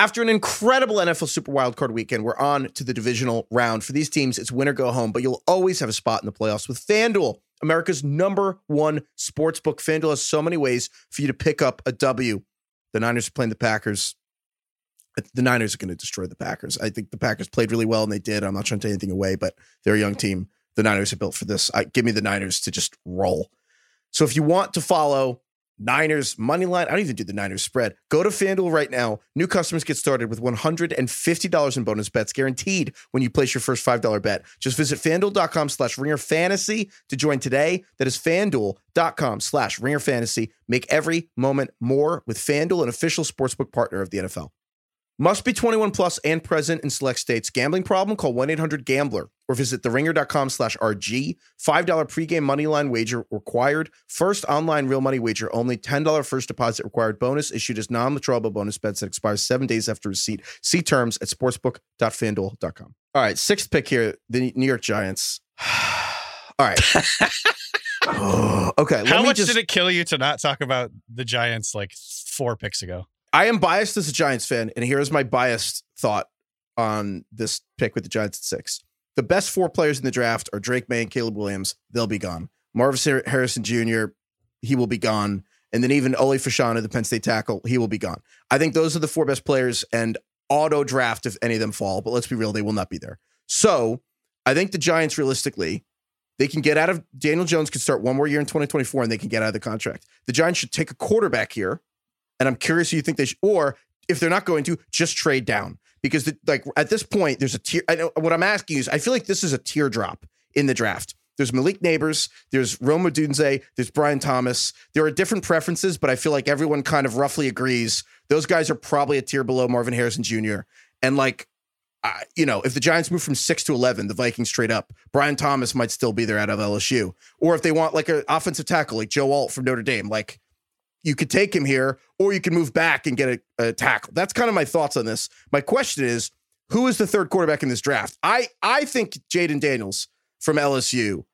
[SPEAKER 4] After an incredible NFL Super Wildcard weekend, we're on to the divisional round. For these teams, it's win or go home, but you'll always have a spot in the playoffs with FanDuel, America's number one sports book. FanDuel has so many ways for you to pick up a W. The Niners are playing the Packers. The Niners are going to destroy the Packers. I think the Packers played really well, and they did. I'm not trying to take anything away, but they're a young team. The Niners are built for this. I, give me the Niners to just roll. So if you want to follow Niners money line. I don't even do the Niners spread. Go to FanDuel right now. New customers get started with $150 in bonus bets guaranteed when you place your first $5 bet. Just visit fanduel.com slash ringer fantasy to join today. That is fanduel.com slash ringer fantasy. Make every moment more with FanDuel, an official sportsbook partner of the NFL. Must be 21 plus and present in select states. Gambling problem? Call 1-800-GAMBLER or visit theringer.com slash RG. $5 pregame money line wager required. First online real money wager only. $10 first deposit required. Bonus issued as non-withdrawable bonus bets that expires seven days after receipt. See terms at sportsbook.fanduel.com. All right, sixth pick here, the New York Giants. All right. okay, let
[SPEAKER 5] How much
[SPEAKER 4] just,
[SPEAKER 5] did it kill you to not talk about the Giants like four picks ago?
[SPEAKER 4] I am biased as a Giants fan, and here's my biased thought on this pick with the Giants at six. The best four players in the draft are Drake Maye and Caleb Williams. They'll be gone. Marvin Harrison Jr., he will be gone. And then even Olu Fashanu, the Penn State tackle, he will be gone. I think those are the four best players and auto draft if any of them fall, but let's be real, they will not be there. So I think the Giants realistically, they can get out of Daniel Jones could start one more year in 2024 and they can get out of the contract. The Giants should take a quarterback here. And I'm curious you think they should, or if they're not going to, just trade down. Because the, like at this point, there's a tier. I know what I'm asking is I feel like this is a teardrop in the draft. There's Malik Nabers, there's Rome Odunze, there's Brian Thomas. There are different preferences, but I feel like everyone kind of roughly agrees those guys are probably a tier below Marvin Harrison Jr. And like, I you know, if the Giants move from six to eleven, the Vikings trade up. Brian Thomas might still be there out of LSU, or if they want like an offensive tackle like Joe Alt from Notre Dame, like you could take him here, or you can move back and get a, a tackle. That's kind of my thoughts on this. My question is, who is the third quarterback in this draft? I I think Jayden Daniels from LSU.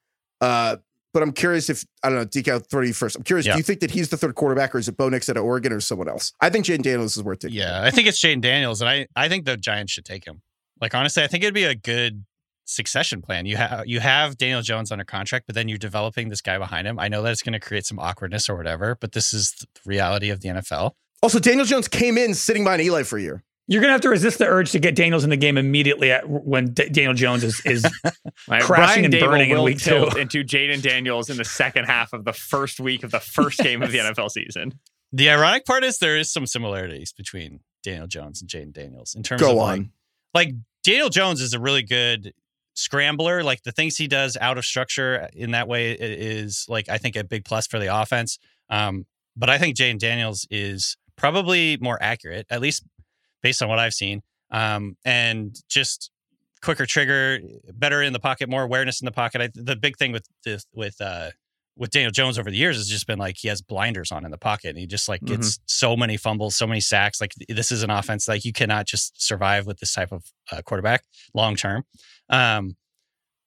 [SPEAKER 4] Uh, but I'm curious if I don't know, DK, I'll throw you first. I'm curious,
[SPEAKER 5] Yeah.
[SPEAKER 4] do you think that he's the third quarterback, or is it Bo Nix at Oregon or someone else? I think Jayden Daniels is worth taking.
[SPEAKER 5] Yeah, I think it's Jayden Daniels, and I I think the Giants should take him. Like honestly, I think it'd be a good succession plan. You have you have Daniel Jones under contract, but then you're developing this guy behind him. I know that it's going to create some awkwardness or whatever, but this is the reality of the NFL.
[SPEAKER 4] Also, Daniel Jones came in sitting behind Eli for a year.
[SPEAKER 6] You're gonna have to resist the urge to get Daniels in the game immediately at, when D- Daniel Jones is is
[SPEAKER 7] Right,
[SPEAKER 6] crashing
[SPEAKER 7] Brian
[SPEAKER 6] and
[SPEAKER 7] Daboll
[SPEAKER 6] burning in week
[SPEAKER 7] tilt
[SPEAKER 6] two.
[SPEAKER 7] into Jayden Daniels in the second half of the first week of the first game of the NFL season.
[SPEAKER 5] The ironic part is there is some similarities between Daniel Jones and Jayden Daniels in terms
[SPEAKER 4] Go
[SPEAKER 5] of
[SPEAKER 4] on.
[SPEAKER 5] like, like Daniel Jones is a really good scrambler. Like the things he does out of structure in that way is like I think a big plus for the offense. Um, but I think Jayden Daniels is probably more accurate, at least based on what I've seen. Um, and just quicker trigger, better in the pocket, more awareness in the pocket. I, the big thing with this, with uh, with Daniel Jones over the years has just been like he has blinders on in the pocket and he just like gets so many fumbles, so many sacks. Like this is an offense like you cannot just survive with this type of uh, quarterback long term. Um,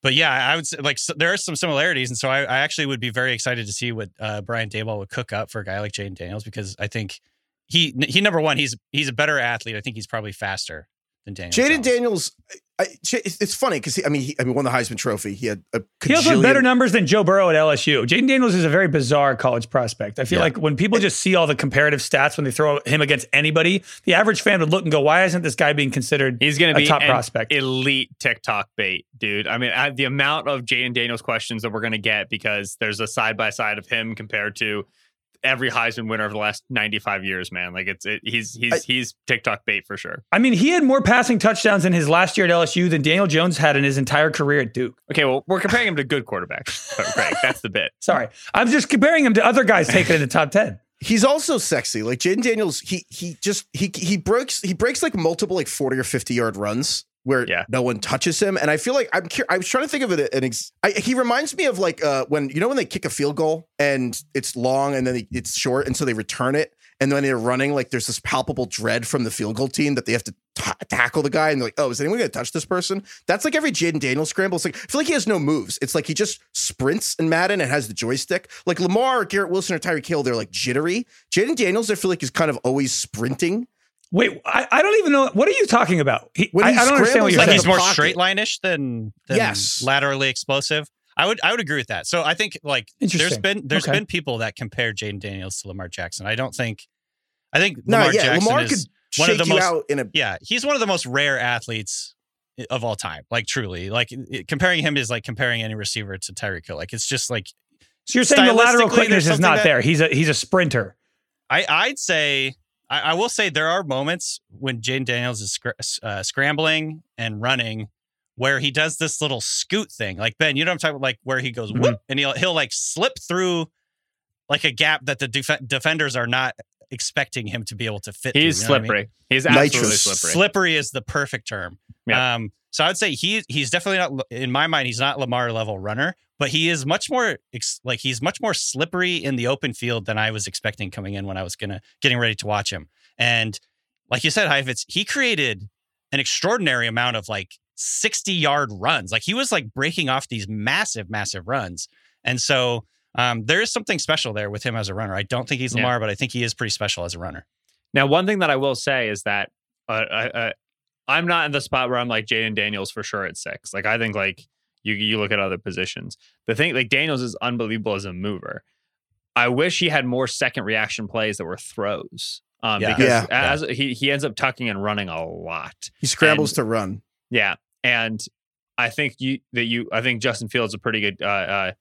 [SPEAKER 5] but yeah, I would say like so there are some similarities, and so I, I actually would be very excited to see what uh, Brian Daboll would cook up for a guy like Jayden Daniels because I think he he number one he's he's a better athlete. I think he's probably faster than Daniel.
[SPEAKER 4] Jayden
[SPEAKER 5] Jones.
[SPEAKER 4] Daniels, I, J- it's it's funny because I mean, he, I mean, won the Heisman Trophy. He had a
[SPEAKER 6] he also had better numbers than Joe Burrow at LSU. Jayden Daniels is a very bizarre college prospect. I feel
[SPEAKER 5] Yeah.
[SPEAKER 6] like when people just see all the comparative stats when they throw him against anybody, the average fan would look and go, "Why isn't this guy being considered
[SPEAKER 7] He's going to be
[SPEAKER 6] top
[SPEAKER 7] an
[SPEAKER 6] prospect?"
[SPEAKER 7] elite TikTok bait, dude. I mean, I, the amount of Jayden Daniels questions that we're going to get because there's a side by side of him compared to every Heisman winner of the last 95 years, man. Like it's it, he's he's
[SPEAKER 4] I-
[SPEAKER 7] he's TikTok bait for sure.
[SPEAKER 6] I mean, he had more passing touchdowns in his last year at LSU than Daniel Jones had in his entire career at Duke.
[SPEAKER 7] Okay, well, we're comparing him to good quarterbacks, Greg. That's the bit.
[SPEAKER 6] Sorry, I'm just comparing him to other guys taken in the top ten.
[SPEAKER 4] He's also sexy. Like Jayden Daniels, he he just he he breaks he breaks like multiple like forty or fifty yard runs where
[SPEAKER 7] Yeah.
[SPEAKER 4] no one touches him. And I feel like I'm cur- I was trying to think of it. An ex- I, he reminds me of like uh, when you know when they kick a field goal and it's long and then they, it's short and so they return it and when they're running like there's this palpable dread from the field goal team that they have to ta tackle the guy and they're like oh is anyone going to touch this person? That's like every Jayden Daniels scramble. It's like I feel like he has no moves. It's like he just sprints in Madden and has the joystick. Like Lamar, Garrett Wilson, or Tyreek Hill, they're like jittery. Jayden Daniels, I feel like is kind of always sprinting.
[SPEAKER 6] Wait, I, I don't even know what are you talking about. He,
[SPEAKER 4] When
[SPEAKER 6] I,
[SPEAKER 4] he
[SPEAKER 6] I don't understand what you're
[SPEAKER 5] like
[SPEAKER 6] saying.
[SPEAKER 5] he's more straight line-ish than, than
[SPEAKER 4] Yes.
[SPEAKER 5] laterally explosive. I would I would agree with that. So I think like there's been there's
[SPEAKER 6] Okay.
[SPEAKER 5] been people that compare Jayden Daniels to Lamar Jackson. I don't think I think
[SPEAKER 4] No,
[SPEAKER 5] Lamar
[SPEAKER 4] yeah,
[SPEAKER 5] Jackson
[SPEAKER 4] Lamar
[SPEAKER 5] is
[SPEAKER 4] could
[SPEAKER 5] one of the most
[SPEAKER 4] out in a.
[SPEAKER 5] yeah, he's one of the most rare athletes of all time. Like truly, like it- comparing him is like comparing any receiver to Tyreek Hill. Like it's just like
[SPEAKER 6] So you're saying the lateral quickness is not
[SPEAKER 5] that-
[SPEAKER 6] there. He's a he's a sprinter.
[SPEAKER 5] I I'd say I, I will say there are moments when Jayden Daniels is scr- uh, scrambling and running where he does this little scoot thing. Like Ben, you know what I'm talking about? Like where he goes
[SPEAKER 6] Mm-hmm.
[SPEAKER 5] whoop and he'll he'll like slip through like a gap that the def- defenders are not expecting him to be able to fit.
[SPEAKER 7] He's
[SPEAKER 5] through, you know what I mean?
[SPEAKER 7] slippery. He's absolutely
[SPEAKER 4] Nitrous.
[SPEAKER 7] slippery.
[SPEAKER 5] Slippery is the perfect term.
[SPEAKER 7] Yeah.
[SPEAKER 5] Um, so I'd say he he's definitely not in my mind. He's not Lamar level runner, but he is much more like he's much more slippery in the open field than I was expecting coming in when I was gonna getting ready to watch him. And like you said, Heifetz, he created an extraordinary amount of like 60 yard runs. Like he was like breaking off these massive, massive runs. And so um, there is something special there with him as a runner. I don't think he's
[SPEAKER 7] Yeah.
[SPEAKER 5] Lamar, but I think he is pretty special as a runner.
[SPEAKER 7] Now, one thing that I will say is that uh, uh, uh, I'm not in the spot where I'm like Jayden Daniels for sure at six. Like I think like you you look at other positions. The thing like Daniels is unbelievable as a mover. I wish he had more second reaction plays that were throws. Um,
[SPEAKER 5] Yeah.
[SPEAKER 7] because
[SPEAKER 4] Yeah.
[SPEAKER 7] as he he ends up tucking and running a lot.
[SPEAKER 4] He scrambles
[SPEAKER 7] And-
[SPEAKER 4] to run.
[SPEAKER 7] Yeah, and I think you that you I think Justin Fields is a pretty good uh, uh,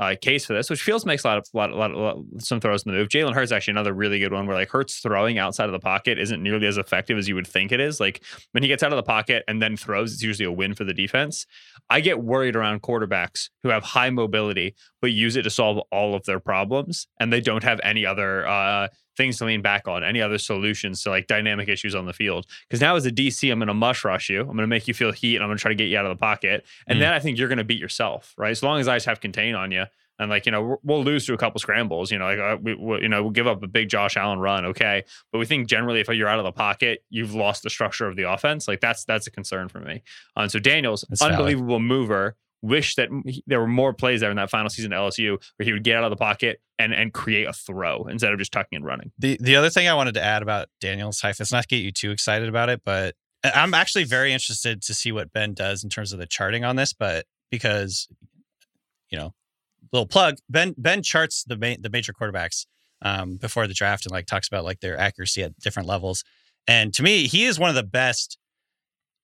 [SPEAKER 7] uh, case for this, which Fields makes a lot of lot, lot, lot some throws in the move. Jalen Hurts actually another really good one where like Hurts throwing outside of the pocket isn't nearly as effective as you would think it is. Like when he gets out of the pocket and then throws, it's usually a win for the defense. I get worried around quarterbacks who have high mobility but use it to solve all of their problems, and they don't have any other uh, things to lean back on, any other solutions to like dynamic issues on the field. Because now as a DC, I'm going to mush rush you. I'm going to make you feel heat, and I'm going to try to get you out of the pocket. And
[SPEAKER 5] Mm.
[SPEAKER 7] then I think you're going to beat yourself, right? As long as I just have contain on you. And like you know, we'll lose to a couple scrambles. You know, like uh, we, we, you know, we'll give up a big Josh Allen run, okay. But we think generally, if you're out of the pocket, you've lost the structure of the offense. Like that's that's a concern for me. Um, so Daniels,
[SPEAKER 5] That's valid.
[SPEAKER 7] unbelievable mover. Wish that he- there were more plays there in that final season at LSU where he would get out of the pocket and and create a throw instead of just tucking and running.
[SPEAKER 5] The the other thing I wanted to add about Daniel's Heifetz, not to get you too excited about it, but I'm actually very interested to see what Ben does in terms of the charting on this. But because you know, little plug, Ben Ben charts the ma- the major quarterbacks um, before the draft and like talks about like their accuracy at different levels. And to me, he is one of the best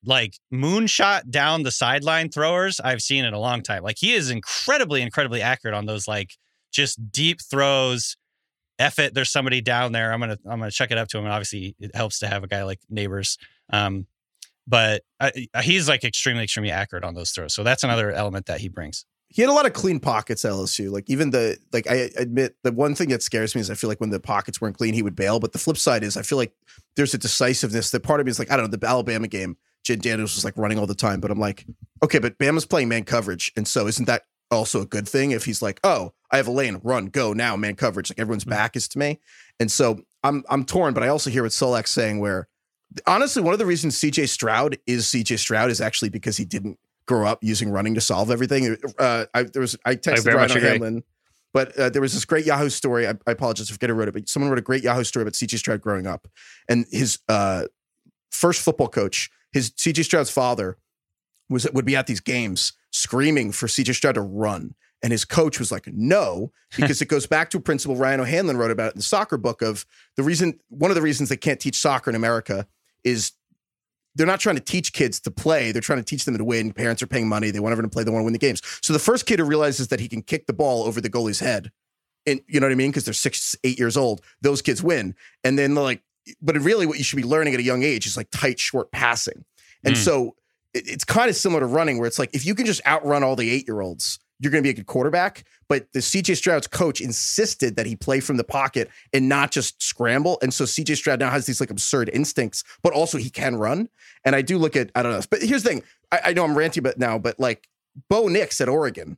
[SPEAKER 5] like moonshot down the sideline throwers I've seen in a long time. Like he is incredibly, incredibly accurate on those like just deep throws. F it, there's somebody down there. I'm gonna I'm gonna check it up to him. And obviously, it helps to have a guy like Nabers. Um, but uh, he's like extremely, extremely accurate on those throws. So that's another element that he brings.
[SPEAKER 4] He had a lot of clean pockets at LSU. Like even the like I admit the one thing that scares me is I feel like when the pockets weren't clean, he would bail. But the flip side is I feel like there's a decisiveness that part of me is like, I don't know, the Alabama game, Jayden Daniels was like running all the time. But I'm like, okay, but Bama's playing man coverage. And so isn't that also a good thing if he's like, oh, I have a lane, run, go now, man coverage. Like everyone's back is to me. And so I'm I'm torn, but I also hear what Solak's saying where honestly, one of the reasons CJ Stroud is CJ Stroud is actually because he didn't grow up using running to solve everything. Uh, I there was I texted
[SPEAKER 7] much
[SPEAKER 4] Ryan. Hamlin, but uh, there was this great Yahoo story. I, I apologize if I wrote it, but someone wrote a great Yahoo story about CJ Stroud growing up, and his uh, first football coach, his CJ Stroud's father, was would be at these games screaming for CJ Stroud to run. And his coach was like, no, because it goes back to a principle Ryan O'Hanlon wrote about it in the soccer book of the reason, one of the reasons they can't teach soccer in America is they're not trying to teach kids to play. They're trying to teach them to win. Parents are paying money. They want everyone to play. They want to win the games. So the first kid who realizes that he can kick the ball over the goalie's head, and you know what I mean? Because they're six, eight years old, those kids win. And then they're like, but really what you should be learning at a young age is like tight, short passing. And
[SPEAKER 5] Mm.
[SPEAKER 4] so it- it's kind of similar to running where it's like, if you can just outrun all the eight year olds, you're going to be a good quarterback. But the CJ Stroud's coach insisted that he play from the pocket and not just scramble. And so CJ Stroud now has these like absurd instincts, but also he can run. And I do look at, I don't know, but here's the thing. I, I know I'm ranty but now, but like Bo Nix at Oregon,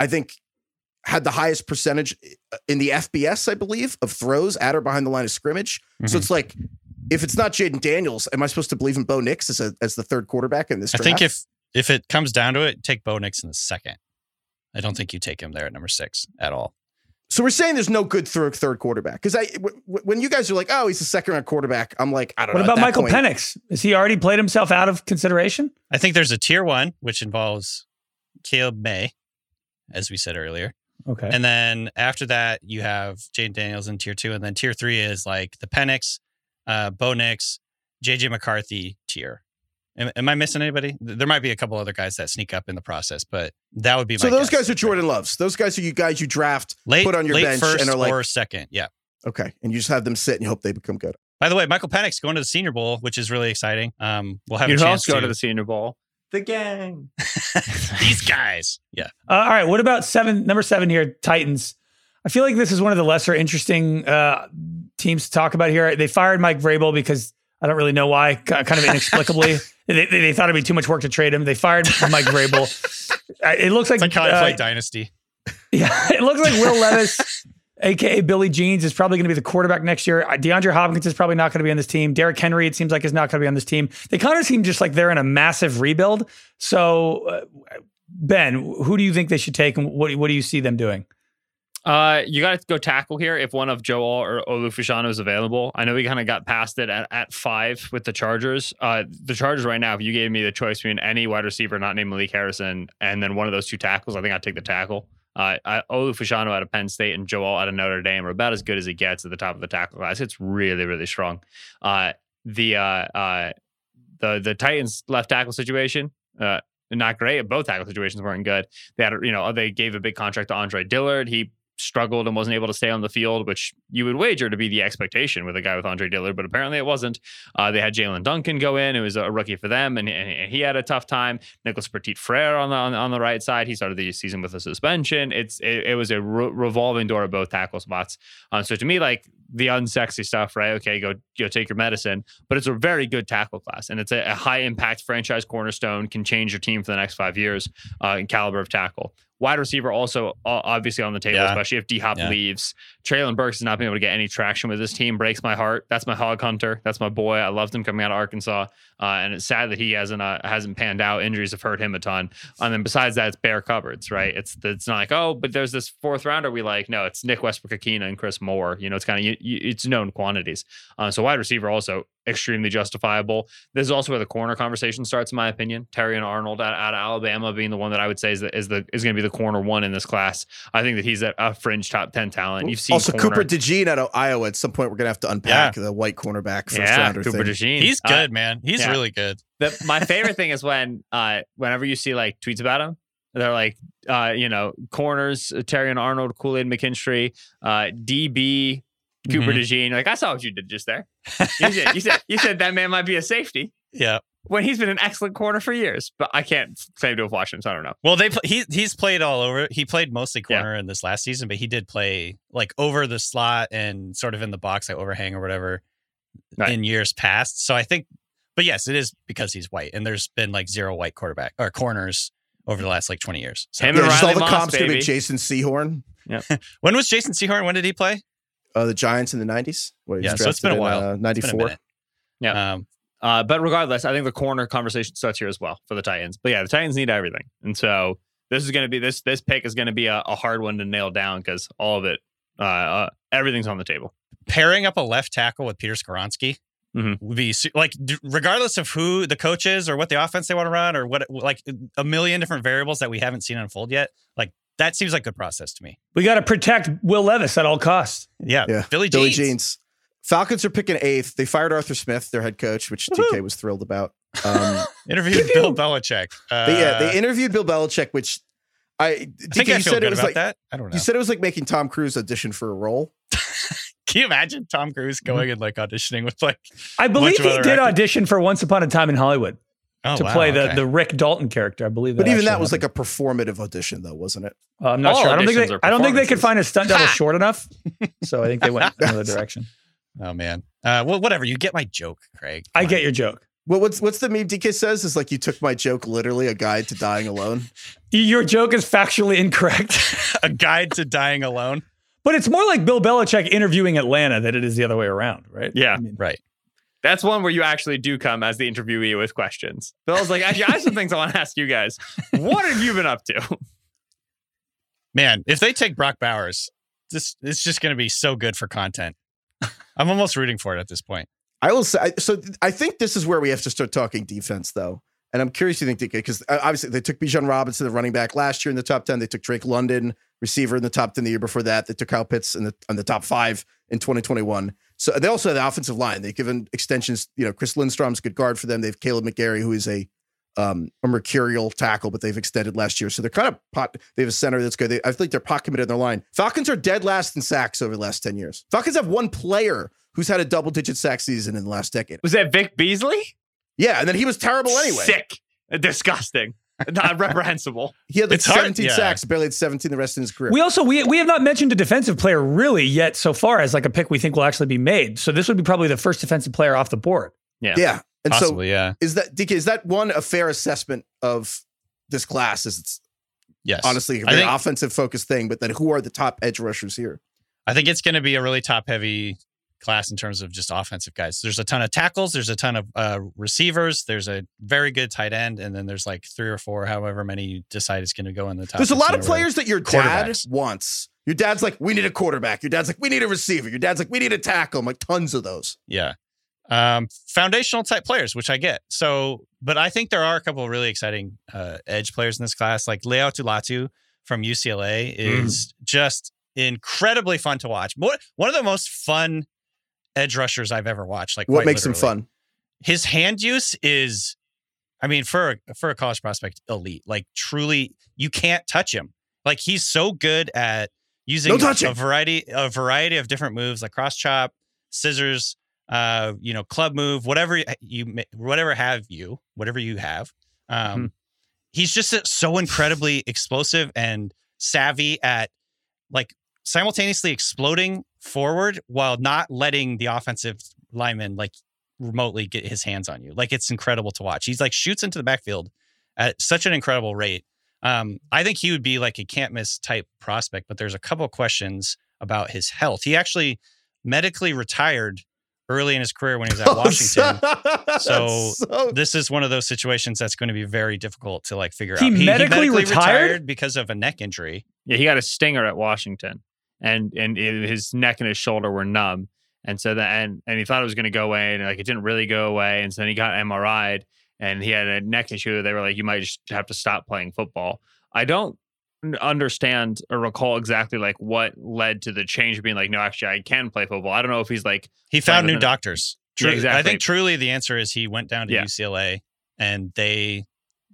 [SPEAKER 4] I think had the highest percentage in the FBS, I believe, of throws at or behind the line of scrimmage. So
[SPEAKER 5] Mhm.
[SPEAKER 4] it's like, if it's not Jayden Daniels, am I supposed to believe in Bo Nix as a, as the third quarterback in this
[SPEAKER 5] I think if if it comes down to it, take Bo Nix in the second. I don't think you take him there at number six at all.
[SPEAKER 4] so, we're saying there's no good third third quarterback because I w- w- when you guys are like, oh, he's a second round quarterback, I'm like, I don't
[SPEAKER 6] What
[SPEAKER 4] know.
[SPEAKER 6] about Michael
[SPEAKER 4] point-
[SPEAKER 6] Penix? Has he already played himself out of consideration?
[SPEAKER 5] I think there's a tier one, which involves Caleb Maye, as we said earlier.
[SPEAKER 6] Okay.
[SPEAKER 5] And then after that, you have Jayden Daniels in tier two. And then tier three is like the Penix, uh, Bo Nix, JJ McCarthy tier. Am, am I missing anybody? There might be a couple other guys that sneak up in the process, but that would be my So
[SPEAKER 4] those
[SPEAKER 5] guess.
[SPEAKER 4] guys are Jordan Loves. Those guys are you guys you draft,
[SPEAKER 5] late,
[SPEAKER 4] put on your
[SPEAKER 5] late
[SPEAKER 4] bench
[SPEAKER 5] first
[SPEAKER 4] and are like,
[SPEAKER 5] or second. Yeah.
[SPEAKER 4] okay, and you just have them sit and you hope they become good.
[SPEAKER 5] By the way, Michael Penix going to the Senior Bowl, which is really exciting. Um, we'll have
[SPEAKER 7] You
[SPEAKER 5] a chance
[SPEAKER 7] else go to the Senior Bowl? The gang.
[SPEAKER 5] these guys. Yeah.
[SPEAKER 6] Uh, all right. What about seven? Number seven here, Titans. I feel like this is one of the lesser interesting uh, teams to talk about here. They fired Mike Vrabel because I don't really know why, kind of inexplicably. they, they, they thought it'd be too much work to trade him. They fired Mike Vrabel. It looks like,
[SPEAKER 5] It's like how I play
[SPEAKER 6] uh,
[SPEAKER 5] Dynasty.
[SPEAKER 6] yeah, it looks like Will Levis, aka Billy Jeans, is probably going to be the quarterback next year. Uh, DeAndre Hopkins is probably not going to be on this team. Derrick Henry, it seems like, is not going to be on this team. They kind of seem just like they're in a massive rebuild. So, uh, Ben, who do you think they should take, and what what do you see them doing?
[SPEAKER 7] Uh, you got to go tackle here if one of Joe Alt or Olu Fashanu is available. I know we kind of got past it at, at five with the Chargers. Uh, the Chargers right now, if you gave me the choice between any wide receiver not named Malik Harrison and then one of those two tackles, I think I'd take the tackle. Uh, I, Olu Fashanu out of Penn State and Joe Alt out of Notre Dame are about as good as it gets at the top of the tackle class. It's really, really strong. Uh, the uh, uh, the the Titans left tackle situation, uh, not great. Both tackle situations weren't good. They had, you know, they gave a big contract to Andre Dillard. He struggled and wasn't able to stay on the field, which you would wager to be the expectation with a guy with Andre Dillard, but apparently it wasn't. Uh, they had Jaelyn Duncan go in, who was a rookie for them, and, and, he had a tough time. Nicholas Petit Frere on the on, on the right side, he started the season with a suspension. It's it, it was a re- revolving door of both tackle spots. Um, so to me, like the unsexy stuff, right? Okay, go go take your medicine, but it's a very good tackle class, and it's a, a high impact franchise cornerstone, can change your team for the next five years uh, in caliber of tackle. Wide receiver also obviously on the table,
[SPEAKER 5] Yeah.
[SPEAKER 7] especially if D Hop
[SPEAKER 5] Yeah.
[SPEAKER 7] leaves. Treylon Burks has not been able to get any traction with this team. Breaks my heart. That's my hog hunter. That's my boy. I loved him coming out of Arkansas, uh, and it's sad that he hasn't uh, hasn't panned out. Injuries have hurt him a ton. And then besides that, it's bare cupboards, right? It's it's not like oh, but there's this fourth rounder we like. No, it's Nick Westbrook-Ikhine, and Chris Moore. You know, it's kind of it's known quantities. Uh, so wide receiver also extremely justifiable. This is also where the corner conversation starts, in my opinion. Terrion Arnold out, out of Alabama being the one that I would say is the, is the is going to be the corner one in this class. I think that he's a, a fringe top ten talent. You've seen
[SPEAKER 4] also
[SPEAKER 7] corner,
[SPEAKER 4] Cooper DeJean out of Iowa. At some point, we're gonna have to unpack the white cornerback first
[SPEAKER 7] yeah,
[SPEAKER 4] rounder
[SPEAKER 7] Cooper
[SPEAKER 4] thing.
[SPEAKER 7] DeJean.
[SPEAKER 5] He's
[SPEAKER 7] Uh,
[SPEAKER 5] good, man. He's
[SPEAKER 7] yeah.
[SPEAKER 5] really good.
[SPEAKER 7] the, my favorite thing is when uh whenever you see like tweets about him they're like uh you know corners uh, terrion arnold kool-aid mckinstry uh db cooper
[SPEAKER 5] Mhm.
[SPEAKER 7] DeJean. Like I saw what you did just there. You said, you said you said that man might be a safety
[SPEAKER 5] Yeah.
[SPEAKER 7] when he's been an excellent corner for years. But I can't claim to have watched him, so I don't know.
[SPEAKER 5] Well, they pl- he he's played all over. He played mostly
[SPEAKER 7] Yeah.
[SPEAKER 5] corner in this last season, but he did play like over the slot and sort of in the box, like overhang or whatever,
[SPEAKER 7] Right.
[SPEAKER 5] in years past. So I think, but yes, it is because he's white, and there's been like zero white quarterback or corners over the last like 20 years. So
[SPEAKER 7] Him
[SPEAKER 4] Yeah,
[SPEAKER 7] and
[SPEAKER 4] just all the
[SPEAKER 7] Moss,
[SPEAKER 4] comps gonna be
[SPEAKER 7] baby.
[SPEAKER 4] Jason Sehorn, Yeah.
[SPEAKER 5] when was Jason Sehorn? When did he play?
[SPEAKER 4] Uh, the Giants in the nineties.
[SPEAKER 5] Yeah, so it's been a while. It's
[SPEAKER 4] Ninety
[SPEAKER 5] been
[SPEAKER 4] four.
[SPEAKER 7] Yeah.
[SPEAKER 5] Um,
[SPEAKER 7] Uh, but regardless, I think the corner conversation starts here as well for the Titans. But yeah, the Titans need everything, and so this is going to be this this pick is going to be a, a hard one to nail down because all of it, uh, uh, everything's on the table.
[SPEAKER 5] pairing up a left tackle with Peter Skoronski
[SPEAKER 7] Mhm.
[SPEAKER 5] would be like, d- regardless of who the coach is or what the offense they want to run or what, like a million different variables that we haven't seen unfold yet. Like that seems like a good process to me.
[SPEAKER 6] We got to protect Will Levis at all costs.
[SPEAKER 5] Yeah,
[SPEAKER 4] Yeah,
[SPEAKER 5] Billy
[SPEAKER 4] Billy
[SPEAKER 5] Jeans.
[SPEAKER 4] Jeans. Falcons are picking eighth. They fired Arthur Smith, their head coach, which TK was thrilled about. Um,
[SPEAKER 5] Interviewed Bill Belichick. Uh,
[SPEAKER 4] they, yeah, they interviewed Bill Belichick, which I,
[SPEAKER 5] I
[SPEAKER 4] TK,
[SPEAKER 5] think I
[SPEAKER 4] you
[SPEAKER 5] feel
[SPEAKER 4] said
[SPEAKER 5] good
[SPEAKER 4] it was
[SPEAKER 5] about
[SPEAKER 4] like
[SPEAKER 5] that. I don't know.
[SPEAKER 4] you said it was like making Tom Cruise audition for a role.
[SPEAKER 5] Can you imagine Tom Cruise going and like auditioning with like
[SPEAKER 6] I believe he did
[SPEAKER 5] actors.
[SPEAKER 6] audition for Once Upon a Time in Hollywood
[SPEAKER 5] oh,
[SPEAKER 6] to
[SPEAKER 5] wow,
[SPEAKER 6] play the,
[SPEAKER 5] okay.
[SPEAKER 6] the Rick Dalton character. I believe that.
[SPEAKER 4] But even that
[SPEAKER 6] actually
[SPEAKER 4] was like a performative audition, though, wasn't it?
[SPEAKER 6] Uh, I'm not
[SPEAKER 7] all
[SPEAKER 6] sure. I don't think they,
[SPEAKER 7] are
[SPEAKER 6] I don't think they could find a stunt double
[SPEAKER 5] Ha!
[SPEAKER 6] short enough. So I think they went another direction.
[SPEAKER 5] oh man. Uh, well, whatever. You get my joke, Craig.
[SPEAKER 6] I
[SPEAKER 5] Come
[SPEAKER 6] get your joke.
[SPEAKER 4] Well, what's what's the meme DK says is like you took my joke literally, a guide to dying alone.
[SPEAKER 6] Your joke is factually incorrect.
[SPEAKER 5] a guide to dying alone.
[SPEAKER 6] But it's more like Bill Belichick interviewing Atlanta than it is the other way around, right?
[SPEAKER 7] Yeah.
[SPEAKER 6] I mean,
[SPEAKER 5] Right.
[SPEAKER 7] That's one where you actually do come as the interviewee with questions. Bill's like, actually, I have some things I want to ask you guys. What have you been up to?
[SPEAKER 5] Man, if they take Brock Bowers, this it's just going to be so good for content. I'm almost rooting for it at this point.
[SPEAKER 4] I will say so. I think this is where we have to start talking defense, though. And I'm curious, you think DK, because uh, obviously they took Bijan Robinson, the running back, last year in the top ten. They took Drake London, receiver, in the top ten the year before that. They took Kyle Pitts in the on the top five in 2021. So they also have the offensive line. They've given extensions. You know, Chris Lindstrom's a good guard for them. They have Kaleb McGary, who is a um, a mercurial tackle, but they've extended last year. So they're kind of pot. They have a center that's good. They, I think they're pot committed in their line. Falcons are dead last in sacks over the last 10 years. Falcons have one player who's had a double digit sack season in the last decade.
[SPEAKER 7] Was that Vic Beasley?
[SPEAKER 4] Yeah, and then he was terrible anyway.
[SPEAKER 7] Sick. Disgusting. Not reprehensible.
[SPEAKER 4] He had like
[SPEAKER 5] It's hard-
[SPEAKER 4] 17
[SPEAKER 5] yeah.
[SPEAKER 4] sacks, barely had 17 the rest of his career.
[SPEAKER 6] We also we we have not mentioned a defensive player really yet so far as like a pick we think will actually be made. So this would be probably the first defensive player off the board.
[SPEAKER 4] yeah. Yeah. And so
[SPEAKER 5] yeah.
[SPEAKER 4] is that DK, is that one a fair assessment of this class? Is it's
[SPEAKER 5] Yes.
[SPEAKER 4] honestly a
[SPEAKER 5] I
[SPEAKER 4] very
[SPEAKER 5] think-
[SPEAKER 4] offensive focused thing, but then who are the top edge rushers here?
[SPEAKER 5] I think it's going to be a really top heavy class in terms of just offensive guys. There's a ton of tackles, there's a ton of uh, receivers, there's a very good tight end, and then there's like three or four, however many you decide is going to go in the top.
[SPEAKER 4] There's a lot of players that your dad wants. Your dad's like, we need a quarterback. Your dad's like, we need a receiver. Your dad's like, we need a tackle. I'm like, tons of those.
[SPEAKER 5] Yeah. Um, foundational type players, which I get. So, but I think there are a couple of really exciting uh, edge players in this class. Like Laiatu Latu from UCLA is just incredibly fun to watch. One of the most fun edge rushers I've ever watched. Like,
[SPEAKER 4] What makes him fun?
[SPEAKER 5] His hand use is, I mean, for a, for a college prospect, elite. Like, truly, you can't touch him. Like, he's so good at using a variety a variety of different moves, like cross chop, scissors, uh, you know, club move, whatever you whatever have you, whatever you have. Um,
[SPEAKER 7] Hmm.
[SPEAKER 5] he's just so incredibly explosive and savvy at like simultaneously exploding forward while not letting the offensive lineman like remotely get his hands on you. Like it's incredible to watch. He's like shoots into the backfield at such an incredible rate. Um, I think he would be like a can't miss type prospect, but there's a couple questions about his health. He actually medically retired early in his career when he was at Washington. So,
[SPEAKER 4] So-
[SPEAKER 5] this is one of those situations that's going to be very difficult to like figure out.
[SPEAKER 6] He
[SPEAKER 5] out.
[SPEAKER 6] medically retired?
[SPEAKER 5] because of a neck injury.
[SPEAKER 7] Yeah, he got a stinger at Washington, and and it- his neck and his shoulder were numb. And so that and and he thought it was going to go away, and like it didn't really go away. And so then he got MRI'd, and he had a neck issue. They were like, you might just have to stop playing football. I don't understand or recall exactly like what led to the change of being like, no, actually, I can play football. I don't know if he's like
[SPEAKER 5] He found new doctors.
[SPEAKER 7] Yeah,
[SPEAKER 5] True, I think truly the answer is he went down to
[SPEAKER 7] Yeah.
[SPEAKER 5] UCLA and they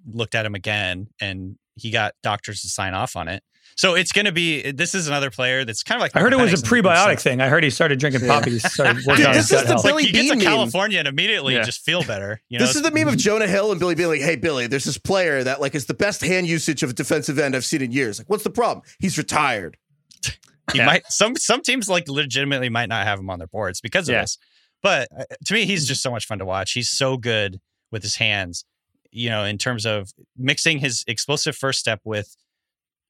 [SPEAKER 5] looked at him again and he got doctors to sign off on it. So it's going to be. This is another player that's kind of like.
[SPEAKER 6] I heard it was a
[SPEAKER 5] Michael Penix in- in
[SPEAKER 6] prebiotic thing. I heard he started drinking
[SPEAKER 4] Yeah.
[SPEAKER 6] poppies, started working
[SPEAKER 4] Dude,
[SPEAKER 6] on his
[SPEAKER 4] this is the
[SPEAKER 6] health.
[SPEAKER 4] Billy
[SPEAKER 5] Like you get
[SPEAKER 4] Beane
[SPEAKER 5] to
[SPEAKER 4] meme.
[SPEAKER 5] California and immediately
[SPEAKER 7] Yeah.
[SPEAKER 5] just feel better. You know,
[SPEAKER 4] This is the meme of Jonah Hill and Billy being like, "Hey Billy, there's this player that like is the best hand usage of a defensive end I've seen in years. Like, what's the problem? He's retired.
[SPEAKER 5] he
[SPEAKER 7] Yeah.
[SPEAKER 5] might some some teams like legitimately might not have him on their boards because of
[SPEAKER 7] Yeah.
[SPEAKER 5] this. But uh, to me, he's just so much fun to watch. He's so good with his hands. You know, in terms of mixing his explosive first step with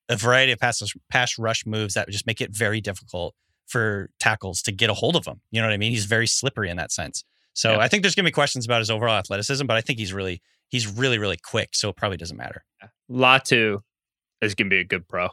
[SPEAKER 5] a variety of pass pass rush moves that just make it very difficult for tackles to get a hold of him. You know what I mean? He's very slippery in that sense. So
[SPEAKER 7] Yeah.
[SPEAKER 5] I think there's gonna be questions about his overall athleticism, but I think he's really he's really really quick. So it probably doesn't matter.
[SPEAKER 7] Latu is gonna be a good pro.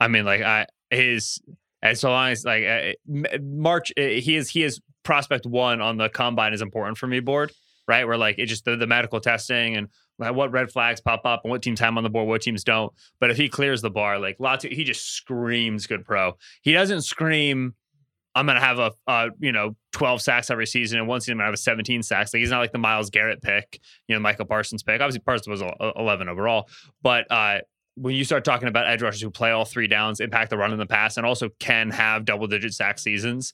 [SPEAKER 7] I mean, like I his as so long as like uh, March, uh, he is he is prospect one on the combine is important for me board, right? Where like it just the, the medical testing and like, what red flags pop up and what teams have on the board, what teams don't. But if he clears the bar, like Latu, he just screams good pro. He doesn't scream. I'm gonna have a uh, you know 12 sacks every season, and one season I'm gonna have a 17 sacks. Like he's not like the Myles Garrett pick, you know, Micah Parsons pick. Obviously, Parsons was 11 overall, but uh, when you start talking about edge rushers who play all three downs, impact the run and the pass, and also can have double digit sack seasons,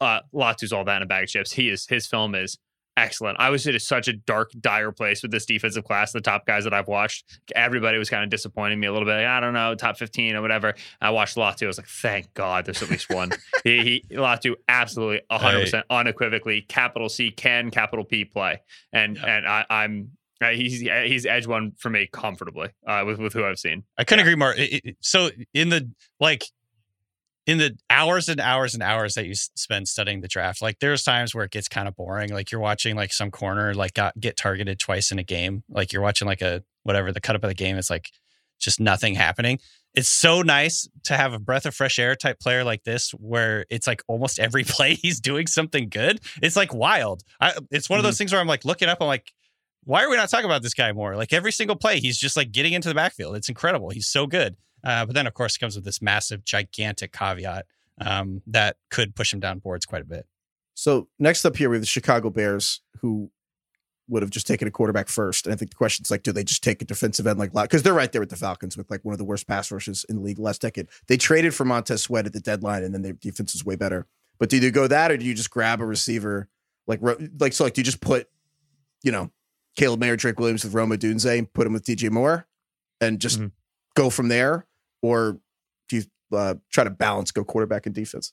[SPEAKER 7] uh, Latu's all that in a bag of chips. He is his film is excellent. I was in such a dark, dire place with this defensive class. The top guys that I've watched, everybody was kind of disappointing me a little bit. Like, I don't know, top fifteen or whatever. I watched Latu. I was like, thank God, there's at least one. he, he Latu absolutely 100 percent unequivocally capital C can capital P play, and
[SPEAKER 5] Yeah.
[SPEAKER 7] and I, I'm. Uh, he's he's edge one for me comfortably uh, with with who I've seen.
[SPEAKER 5] I couldn't agree more. It- it- so in the like in the hours and hours and hours that you spend studying the draft, like there's times where it gets kind of boring. Like you're watching like some corner like got get targeted twice in a game. Like you're watching like a whatever the cut up of the game. It's like just nothing happening. It's so nice to have a breath of fresh air type player like this, where it's like almost every play he's doing something good. It's like wild. I, it's one of those mm-hmm. things where I'm like looking up. I'm like, why are we not talking about this guy more? Like every single play, he's just like getting into the backfield. It's incredible. He's so good. Uh, but then, of course, it comes with this massive, gigantic caveat um, that could push him down boards quite a bit.
[SPEAKER 4] So next up here we have the Chicago Bears, who would have just taken a quarterback first. And I think the question is like, do they just take a defensive end like because they're right there with the Falcons with like one of the worst pass rushes in the league last decade. They traded for Montez Sweat at the deadline, and then their defense is way better. But do you go that, or do you just grab a receiver like like so like do you just put you know Caleb Mayer, Drake Williams with Rome Odunze, and put him with DJ Moore, and just
[SPEAKER 7] Mhm.
[SPEAKER 4] go from there, or do you uh, try to balance go quarterback and defense?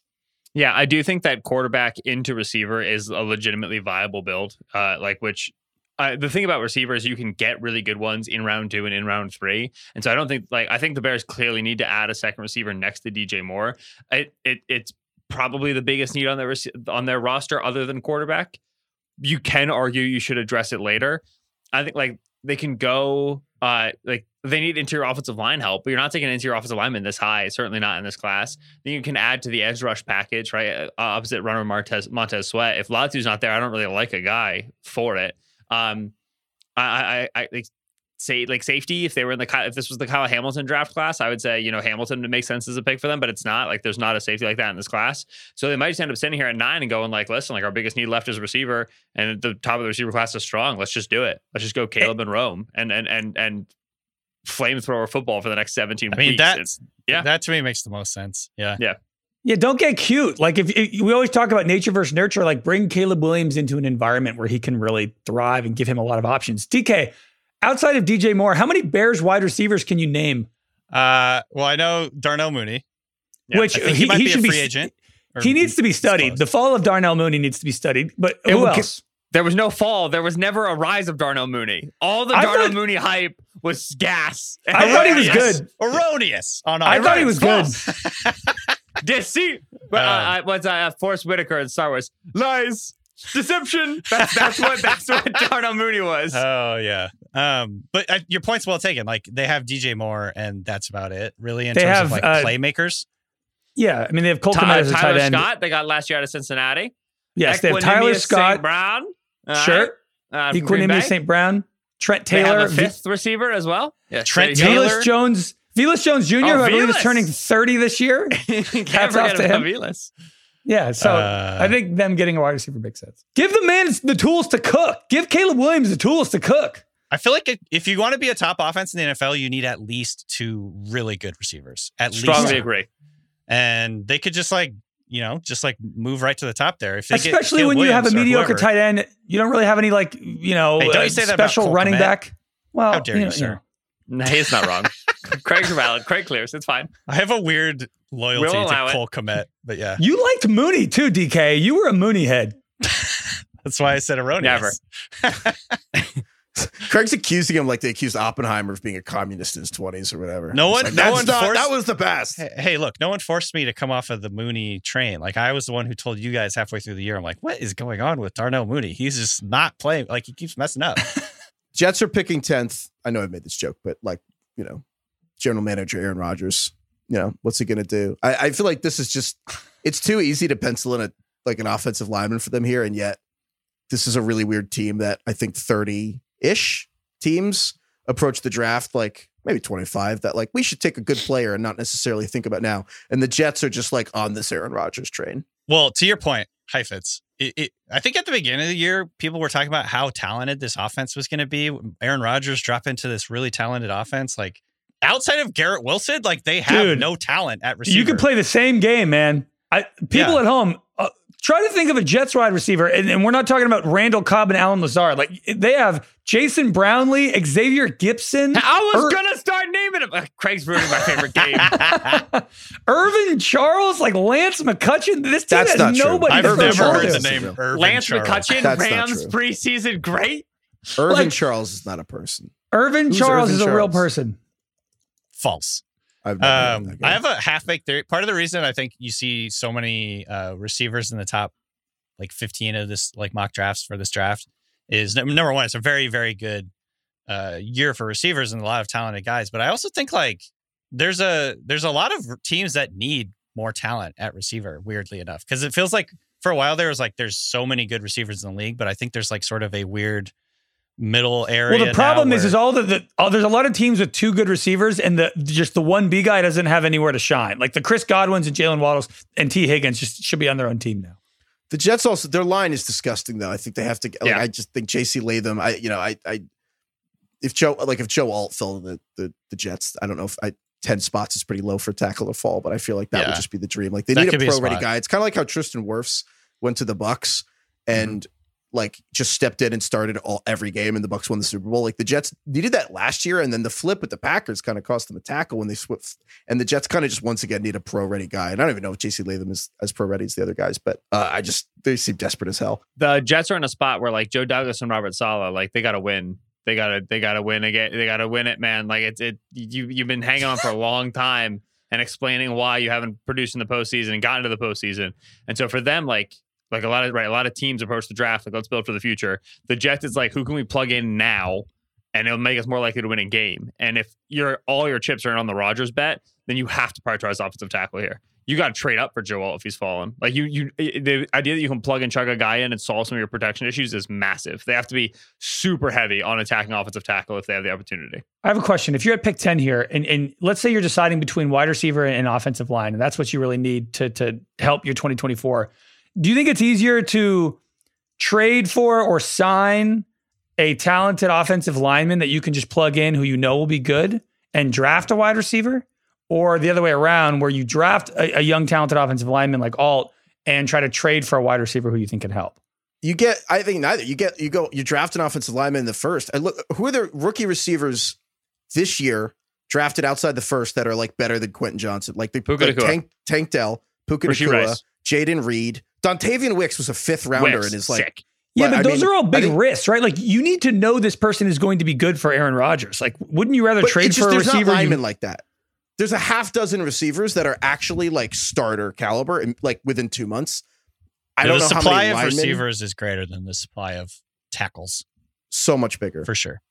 [SPEAKER 7] Yeah, I do think that quarterback into receiver is a legitimately viable build. Uh, like which. Uh, the thing about receivers, you can get really good ones in round two and in round three, and so I don't think like I think the Bears clearly need to add a second receiver next to DJ Moore. It, it it's probably the biggest need on their on their roster other than quarterback. You can argue you should address it later. I think like they can go uh like they need interior offensive line help, but you're not taking an interior offensive lineman this high, certainly not in this class. Then you can add to the edge rush package, right? Uh, opposite runner Martez Montez Sweat. If Latu's not there, I don't really like a guy for it. Um I I I say like safety if they were in the if this was the Kyle Hamilton draft class, I would say you know Hamilton makes sense as a pick for them, but it's not like there's not a safety like that in this class. So they might just end up sitting here at nine and going like, listen, like our biggest need left is a receiver, and the top of the receiver class is strong. Let's just do it. Let's just go Caleb and Rome and and and and flamethrower football for the next 17
[SPEAKER 5] I mean,
[SPEAKER 7] weeks.
[SPEAKER 5] that's
[SPEAKER 7] Yeah.
[SPEAKER 5] that to me makes the most sense. Yeah.
[SPEAKER 6] Yeah. Yeah, don't get cute. Like if, if we always talk about nature versus nurture, like bring Caleb Williams into an environment where he can really thrive and give him a lot of options. DK, outside of DJ Moore, how many Bears wide receivers can you name?
[SPEAKER 5] Uh, well, I know Darnell Mooney.
[SPEAKER 7] Yeah,
[SPEAKER 6] Which
[SPEAKER 5] I think he,
[SPEAKER 6] he,
[SPEAKER 5] might
[SPEAKER 6] he
[SPEAKER 5] be a
[SPEAKER 6] should
[SPEAKER 5] free
[SPEAKER 6] be
[SPEAKER 5] agent.
[SPEAKER 6] He needs to be studied.
[SPEAKER 5] close.
[SPEAKER 6] The fall of Darnell Mooney needs to be studied. But
[SPEAKER 7] It
[SPEAKER 6] who
[SPEAKER 7] will-
[SPEAKER 6] else?
[SPEAKER 7] There was no fall. There was never a rise of Darnell Mooney. All the
[SPEAKER 6] I
[SPEAKER 7] Darnell
[SPEAKER 6] thought-
[SPEAKER 7] Mooney hype was gas.
[SPEAKER 6] I thought he was good.
[SPEAKER 5] Erroneous. On
[SPEAKER 6] I thought he was good.
[SPEAKER 7] Deceit. But uh, I, what's uh, Forrest Whitaker in Star Wars? Lies. Deception. That's that's what that's what Darnell Mooney was.
[SPEAKER 5] Oh yeah. Um, but uh, your point's well taken. Like they have DJ Moore, and that's about it. Really, in
[SPEAKER 6] They
[SPEAKER 5] terms
[SPEAKER 6] have,
[SPEAKER 5] of like
[SPEAKER 6] uh,
[SPEAKER 5] playmakers.
[SPEAKER 6] Yeah, I mean they have Colton
[SPEAKER 7] Ty-
[SPEAKER 6] as a tight
[SPEAKER 7] Tyler
[SPEAKER 6] end.
[SPEAKER 7] Scott, they got last year out of Cincinnati.
[SPEAKER 6] Yes, they have
[SPEAKER 7] Equanimous
[SPEAKER 6] Tyler
[SPEAKER 7] St.
[SPEAKER 6] Scott.
[SPEAKER 7] Brown. All
[SPEAKER 6] Sure.
[SPEAKER 7] right. Uh, from
[SPEAKER 6] Equanimous St. Brown, Trent
[SPEAKER 7] They have
[SPEAKER 6] Taylor,
[SPEAKER 7] a fifth receiver as well. Yeah,
[SPEAKER 5] Trent
[SPEAKER 7] there.
[SPEAKER 5] Taylor.
[SPEAKER 6] Velus Jones, Velus Jones Jr.,
[SPEAKER 7] Oh,
[SPEAKER 6] who I believe is turning 30 this year. Hats off to him.
[SPEAKER 7] Velus.
[SPEAKER 6] Yeah, so
[SPEAKER 5] Uh,
[SPEAKER 6] I think them getting a wide receiver makes sense. Give the man the tools to cook. Give Caleb Williams the tools to cook.
[SPEAKER 5] I feel like if- if you want to be a top offense in the NFL, you need at least two really good receivers. At
[SPEAKER 7] Strongly
[SPEAKER 5] least,
[SPEAKER 7] agree.
[SPEAKER 5] and they could just like you know just like move right to the top there. If they
[SPEAKER 6] Especially
[SPEAKER 5] Caleb
[SPEAKER 6] when you have a mediocre
[SPEAKER 5] whoever.
[SPEAKER 6] tight end, you don't really have any like you know
[SPEAKER 5] Hey, don't you say that
[SPEAKER 6] special
[SPEAKER 5] Cole
[SPEAKER 6] running
[SPEAKER 5] Kmet?
[SPEAKER 6] back. Well,
[SPEAKER 5] How dare you,
[SPEAKER 6] know,
[SPEAKER 5] sir?
[SPEAKER 6] know.
[SPEAKER 7] No, he's not wrong. Craig's valid. Craig clears. It's fine.
[SPEAKER 5] I have a weird loyalty
[SPEAKER 7] We'll
[SPEAKER 5] to
[SPEAKER 7] allow.
[SPEAKER 5] Cole Kmet, but yeah,
[SPEAKER 6] You liked Mooney too, DK. You were a Mooney head.
[SPEAKER 5] that's why I said erroneous.
[SPEAKER 7] Never.
[SPEAKER 4] Craig's accusing him like they accused Oppenheimer of being a communist in his twenties or whatever.
[SPEAKER 5] No one-
[SPEAKER 4] like,
[SPEAKER 5] no one
[SPEAKER 4] not-
[SPEAKER 5] forced-
[SPEAKER 4] that was the best.
[SPEAKER 5] Hey, hey, look, no one forced me to come off of the Mooney train. Like I was the one who told you guys halfway through the year. I'm like, what is going on with Darnell Mooney? He's just not playing. Like he keeps messing up.
[SPEAKER 4] Jets are picking tenth. I know I've made this joke, but like you know, general manager Aaron Rodgers. You know what's he going to do? I, I feel like this is just it's too easy to pencil in a like an offensive lineman for them here, and yet this is a really weird team that I think thirty ish teams approach the draft like maybe twenty five that like we should take a good player and not necessarily think about now. And the Jets are just like on this Aaron Rodgers train.
[SPEAKER 5] Well, to your point, Heifetz, it, it, I think at the beginning of the year, people were talking about how talented this offense was going to be. Aaron Rodgers drop into this really talented offense. Like outside of Garrett Wilson, like they have
[SPEAKER 6] Dude,
[SPEAKER 5] no talent at receiver.
[SPEAKER 6] You could play the same game, man. I, people
[SPEAKER 5] Yeah.
[SPEAKER 6] at home, uh, try to think of a Jets wide receiver, and, and we're not talking about Randall Cobb and Allen Lazard. Like they have Jason Brownlee, Xavier Gipson,
[SPEAKER 7] I was
[SPEAKER 6] Ir-
[SPEAKER 7] gonna start naming him. Uh, Craig's ruining my favorite game.
[SPEAKER 6] Irvin Charles, like Lance McCutcheon. This team
[SPEAKER 4] That's
[SPEAKER 6] has
[SPEAKER 4] not true.
[SPEAKER 6] nobody
[SPEAKER 5] I've
[SPEAKER 6] to
[SPEAKER 4] Irvin
[SPEAKER 6] throw
[SPEAKER 5] never
[SPEAKER 6] the ball
[SPEAKER 5] heard
[SPEAKER 6] to.
[SPEAKER 5] the
[SPEAKER 4] Charles.
[SPEAKER 5] name Irvin
[SPEAKER 7] Lance
[SPEAKER 5] Charles.
[SPEAKER 7] McCutcheon,
[SPEAKER 4] That's
[SPEAKER 7] Rams preseason great.
[SPEAKER 4] Irvin
[SPEAKER 6] Like-
[SPEAKER 4] Charles is not a person.
[SPEAKER 6] Irvin
[SPEAKER 4] Who's
[SPEAKER 6] Charles
[SPEAKER 4] Irvin
[SPEAKER 6] is a real person.
[SPEAKER 5] False.
[SPEAKER 4] I've
[SPEAKER 5] Um. I have a half baked theory. Part of the reason I think you see so many uh, receivers in the top like 15 of this like mock drafts for this draft is number one, it's a very, very good uh, year for receivers and a lot of talented guys. But I also think like there's a there's a lot of teams that need more talent at receiver, weirdly enough. Because it feels like for a while there was like there's so many good receivers in the league, but I think there's like sort of a weird middle area.
[SPEAKER 6] Well, the problem
[SPEAKER 5] now
[SPEAKER 6] is,
[SPEAKER 5] where-
[SPEAKER 6] is all the, the oh, there's a lot of teams with two good receivers, and the just the one B guy doesn't have anywhere to shine. Like the Chris Godwins and Jalen Waddles and Tee Higgins just should be on their own team now.
[SPEAKER 4] The Jets also their line is disgusting though. I think they have to like
[SPEAKER 7] Yeah.
[SPEAKER 4] I just think JC Latham, I you know, I I if Joe like if Joe Alt fell in the the, the Jets, I don't know if I 10 spots is pretty low for tackle to fall, but I feel like that
[SPEAKER 5] Yeah.
[SPEAKER 4] would just be the dream. Like they
[SPEAKER 5] That
[SPEAKER 4] need a
[SPEAKER 5] could be a
[SPEAKER 4] pro ready guy. It's kind of like how Tristan Wirfs went to the Bucks and mm-hmm. Like just stepped in and started all every game and the Bucks won the Super Bowl. Like the Jets needed that last year and then the flip with the Packers kind of cost them a tackle when they swift and the Jets kind of just once again need a pro ready guy. And I don't even know if JC Latham is as pro ready as the other guys, but uh, I just they seem desperate as hell.
[SPEAKER 7] The Jets are in a spot where like Joe Douglas and Robert Saleh, like they gotta win. They gotta they gotta win again. They gotta win it, man. Like it's it you you've been hanging on for a long time and explaining why you haven't produced in the postseason and gotten to the postseason. And so for them, like like a lot of right, a lot of teams approach the draft like let's build for the future. The Jets is like who can we plug in now, and it'll make us more likely to win a game. And if your all your chips are on the Rodgers bet, then you have to prioritize offensive tackle here. You got to trade up for Joe Alt if he's fallen. Like you, you, the idea that you can plug and chug a guy in and solve some of your protection issues is massive. They have to be super heavy on attacking offensive tackle if they have the opportunity.
[SPEAKER 6] I have a question. If you're at pick 10 here, and, and let's say you're deciding between wide receiver and offensive line, and that's what you really need to, to help your 2024, do you think it's easier to trade for or sign a talented offensive lineman that you can just plug in who you know will be good and draft a wide receiver? Or the other way around, where you draft a, a young, talented offensive lineman like Alt and try to trade for a wide receiver who you think can help?
[SPEAKER 4] You get, I think neither. You get, you go, you draft an offensive lineman in the first. And look, who are the rookie receivers this year drafted outside the first that are like better than Quentin Johnston? Like they
[SPEAKER 7] Puka
[SPEAKER 4] like Tank, Tank Dell, Puka
[SPEAKER 7] Rasheed Nacua,
[SPEAKER 4] Jayden Reed, Dontayvion Wicks was a fifth rounder
[SPEAKER 7] Wicks,
[SPEAKER 4] and is like,
[SPEAKER 7] sick.
[SPEAKER 6] Yeah,
[SPEAKER 4] But,
[SPEAKER 6] but those
[SPEAKER 4] mean,
[SPEAKER 6] are all big
[SPEAKER 4] think-
[SPEAKER 6] risks, right? Like you need to know this person is going to be good for Aaron Rodgers. Like, wouldn't you rather trade
[SPEAKER 4] just,
[SPEAKER 6] for a
[SPEAKER 4] there's
[SPEAKER 6] receiver?
[SPEAKER 4] not
[SPEAKER 6] you-
[SPEAKER 4] linemen like that. There's a half dozen receivers that are actually like starter caliber and like within two months. I
[SPEAKER 5] Yeah,
[SPEAKER 4] don't
[SPEAKER 5] the
[SPEAKER 4] know how
[SPEAKER 5] supply
[SPEAKER 4] many
[SPEAKER 5] of
[SPEAKER 4] linemen,
[SPEAKER 5] receivers is greater than the supply of tackles
[SPEAKER 4] so much bigger.
[SPEAKER 5] for sure.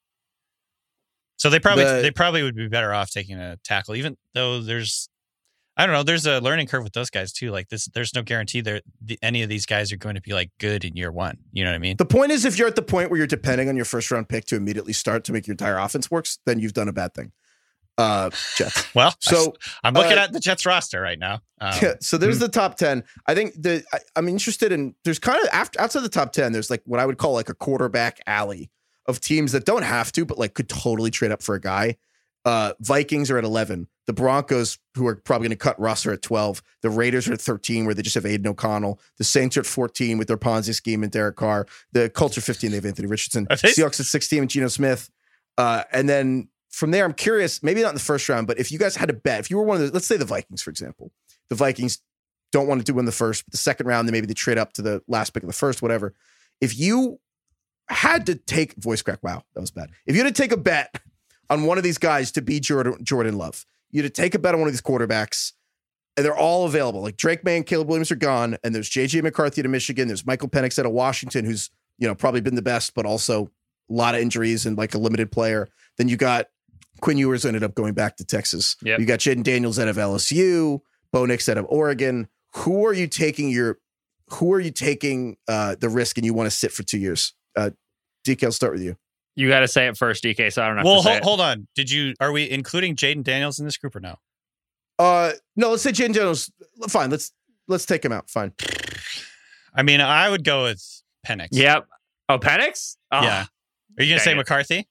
[SPEAKER 5] So they probably
[SPEAKER 4] The-
[SPEAKER 5] they probably would be better off taking a tackle, even though there's. I don't know. There's a learning curve with those guys too. Like this, there's no guarantee that the, any of these guys are going to be like good in year one. You know what I mean?
[SPEAKER 4] The point is, if you're at the point where you're depending on your first round pick to immediately start to make your entire offense works, then you've done a bad thing. Uh, Jets.
[SPEAKER 5] Well,
[SPEAKER 4] So
[SPEAKER 5] I'm looking
[SPEAKER 4] uh,
[SPEAKER 5] at the Jets roster right now. Um,
[SPEAKER 4] yeah, so there's the top 10. I think the I, I'm interested in there's kind of after outside the top 10, there's like what I would call like a quarterback alley of teams that don't have to, but like could totally trade up for a guy. Uh Vikings are at 11. The Broncos, who are probably going to cut are at 12. The Raiders are at 13, where they just have Aidan O'Connell. The Saints are at 14 with their Ponzi scheme and Derek Carr. The Colts are 15, they have Anthony Richardson. Seahawks at 16 with Geno Smith. Uh, and then from there, I'm curious, maybe not in the first round, but if you guys had to bet, if you were one of the, let's say the Vikings, for example, the Vikings don't want to do in the first, but the second round, then maybe they trade up to the last pick of the first, whatever. If you had to take voice crack, wow, that was bad. If you had to take a bet on one of these guys to be Jordan, Jordan Love, you to take a bet on one of these quarterbacks, and they're all available. Like Drake Maye and Caleb Williams are gone, and there's JJ McCarthy at Michigan. There's Michael Penix out of Washington, who's you know probably been the best, but also a lot of injuries and like a limited player. Then you got Quinn Ewers ended up going back to Texas.
[SPEAKER 7] Yep.
[SPEAKER 4] You got Jayden Daniels out of LSU, Bo Nix out of Oregon. Who are you taking your who are you taking uh the risk and you want to sit for two years? Uh DK, I'll start with you.
[SPEAKER 7] You got to say it first, DK. So I don't know.
[SPEAKER 5] well,
[SPEAKER 7] to say
[SPEAKER 5] hold,
[SPEAKER 7] it.
[SPEAKER 5] hold on. Did you? Are we including Jayden Daniels in this group or no?
[SPEAKER 4] Uh no, let's say Jayden Daniels. Fine, let's let's take him out. Fine.
[SPEAKER 5] I mean, I would go with Penix.
[SPEAKER 7] Yep. Oh, Penix? Oh,
[SPEAKER 5] Yeah. Are you going to
[SPEAKER 7] Dang
[SPEAKER 5] say
[SPEAKER 7] it.
[SPEAKER 5] McCarthy?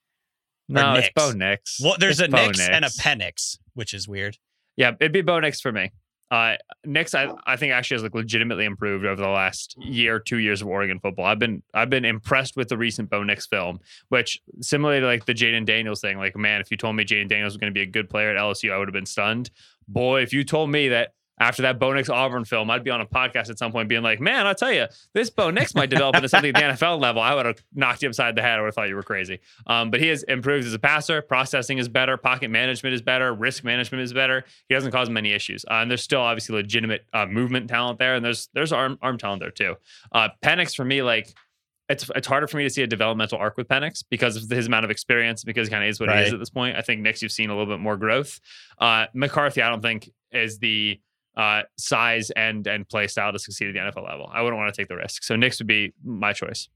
[SPEAKER 7] No, it's
[SPEAKER 5] Nix?
[SPEAKER 7] Bo Nix.
[SPEAKER 5] Well, there's
[SPEAKER 7] It's
[SPEAKER 5] a
[SPEAKER 7] Bo
[SPEAKER 5] Nix, and a Penix, which is weird.
[SPEAKER 7] Yeah, it'd be Bo Nix for me. Uh, Nix, I, I think actually has like legitimately improved over the last year, two years of Oregon football. I've been I've been impressed with the recent Bo Nix film, which similarly to like the Jayden Daniels thing. Like, man, if you told me Jayden Daniels was going to be a good player at LSU, I would have been stunned. Boy, if you told me that after that Bo Nix Auburn film, I'd be on a podcast at some point being like, man, I'll tell you, this Bo Nix might develop into something at the NFL level. I would have knocked you upside the head. I would have thought you were crazy. Um, but he has improved as a passer. Processing is better. Pocket management is better. Risk management is better. He doesn't cause many issues. Uh, and there's still obviously legitimate uh, movement talent there, and there's there's arm arm talent there too. Uh, Penix for me, like it's it's harder for me to see a developmental arc with Penix because of his amount of experience, because he kind of is what he is at this point. I think Nix, you've seen a little bit more growth. Uh, McCarthy, I don't think is the uh, size and and play style to succeed at the NFL level. I wouldn't want to take the risk. So Nix would be my choice.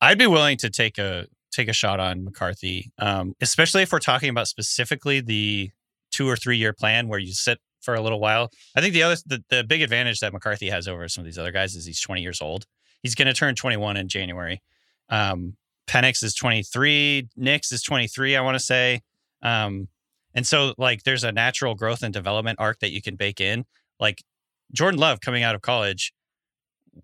[SPEAKER 5] I'd be willing to take a take a shot on McCarthy, um, especially if we're talking about specifically the two or three year plan where you sit for a little while. I think the other the, the big advantage that McCarthy has over some of these other guys is he's 20 years old. He's going to turn 21 in January. Um, Penix is 23. Nix is 23. I want to say, um, and so like there's a natural growth and development arc that you can bake in. Like Jordan Love coming out of college,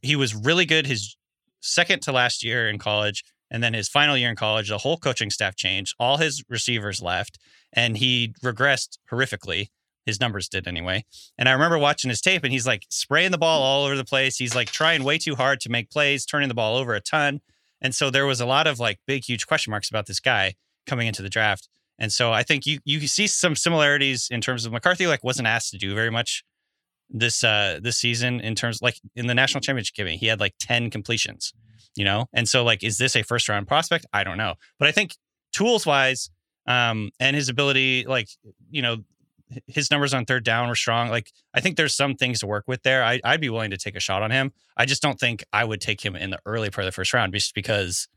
[SPEAKER 5] he was really good his second to last year in college. And then his final year in college, the whole coaching staff changed. All his receivers left, and he regressed horrifically. His numbers did anyway. And I remember watching his tape, and he's like spraying the ball all over the place. He's like trying way too hard to make plays, turning the ball over a ton. And so there was a lot of like big, huge question marks about this guy coming into the draft. And so I think you you see some similarities in terms of McCarthy, like wasn't asked to do very much this uh this season in terms like in the national championship game he had like 10 completions you know? And so like is this a first round prospect? I don't know. But i think tools wise um and his ability like you know his numbers on third down were strong. Like i think there's some things to work with there. I, i'd be willing to take a shot on him. I just don't think i would take him in the early part of the first round just because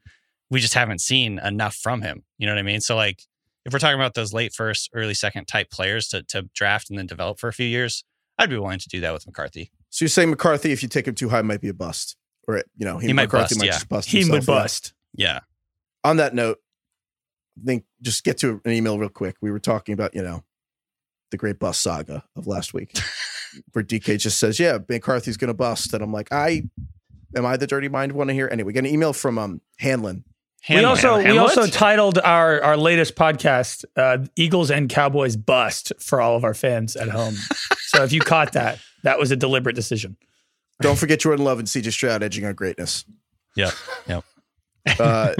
[SPEAKER 5] we just haven't seen enough from him you know what i mean? So like if we're talking about those late first early second type players to, to draft and then develop for a few years i'd be willing to do that with mccarthy
[SPEAKER 4] So you're saying McCarthy, if you take him too high, might be a bust, or you know, he,
[SPEAKER 5] He might
[SPEAKER 4] McCarthy
[SPEAKER 5] bust,
[SPEAKER 4] might
[SPEAKER 5] yeah.
[SPEAKER 4] just bust.
[SPEAKER 6] He
[SPEAKER 4] himself,
[SPEAKER 6] would
[SPEAKER 4] yeah.
[SPEAKER 6] bust.
[SPEAKER 5] yeah
[SPEAKER 4] On that note, I think just get to an email real quick. We were talking about you know the great bust saga of last week, where DK just says, "Yeah, McCarthy's going to bust," and I'm like, "I am I the dirty mind one to hear?" Anyway, we got an email from um Hanlon.
[SPEAKER 6] We
[SPEAKER 5] Hamlin.
[SPEAKER 6] also we also titled our our latest podcast uh, "Eagles and Cowboys Bust" for all of our fans at home. so if you caught that, that was a deliberate decision.
[SPEAKER 4] Don't forget Jordan Love and CJ Stroud edging our greatness.
[SPEAKER 5] Yeah, yeah.
[SPEAKER 4] Uh,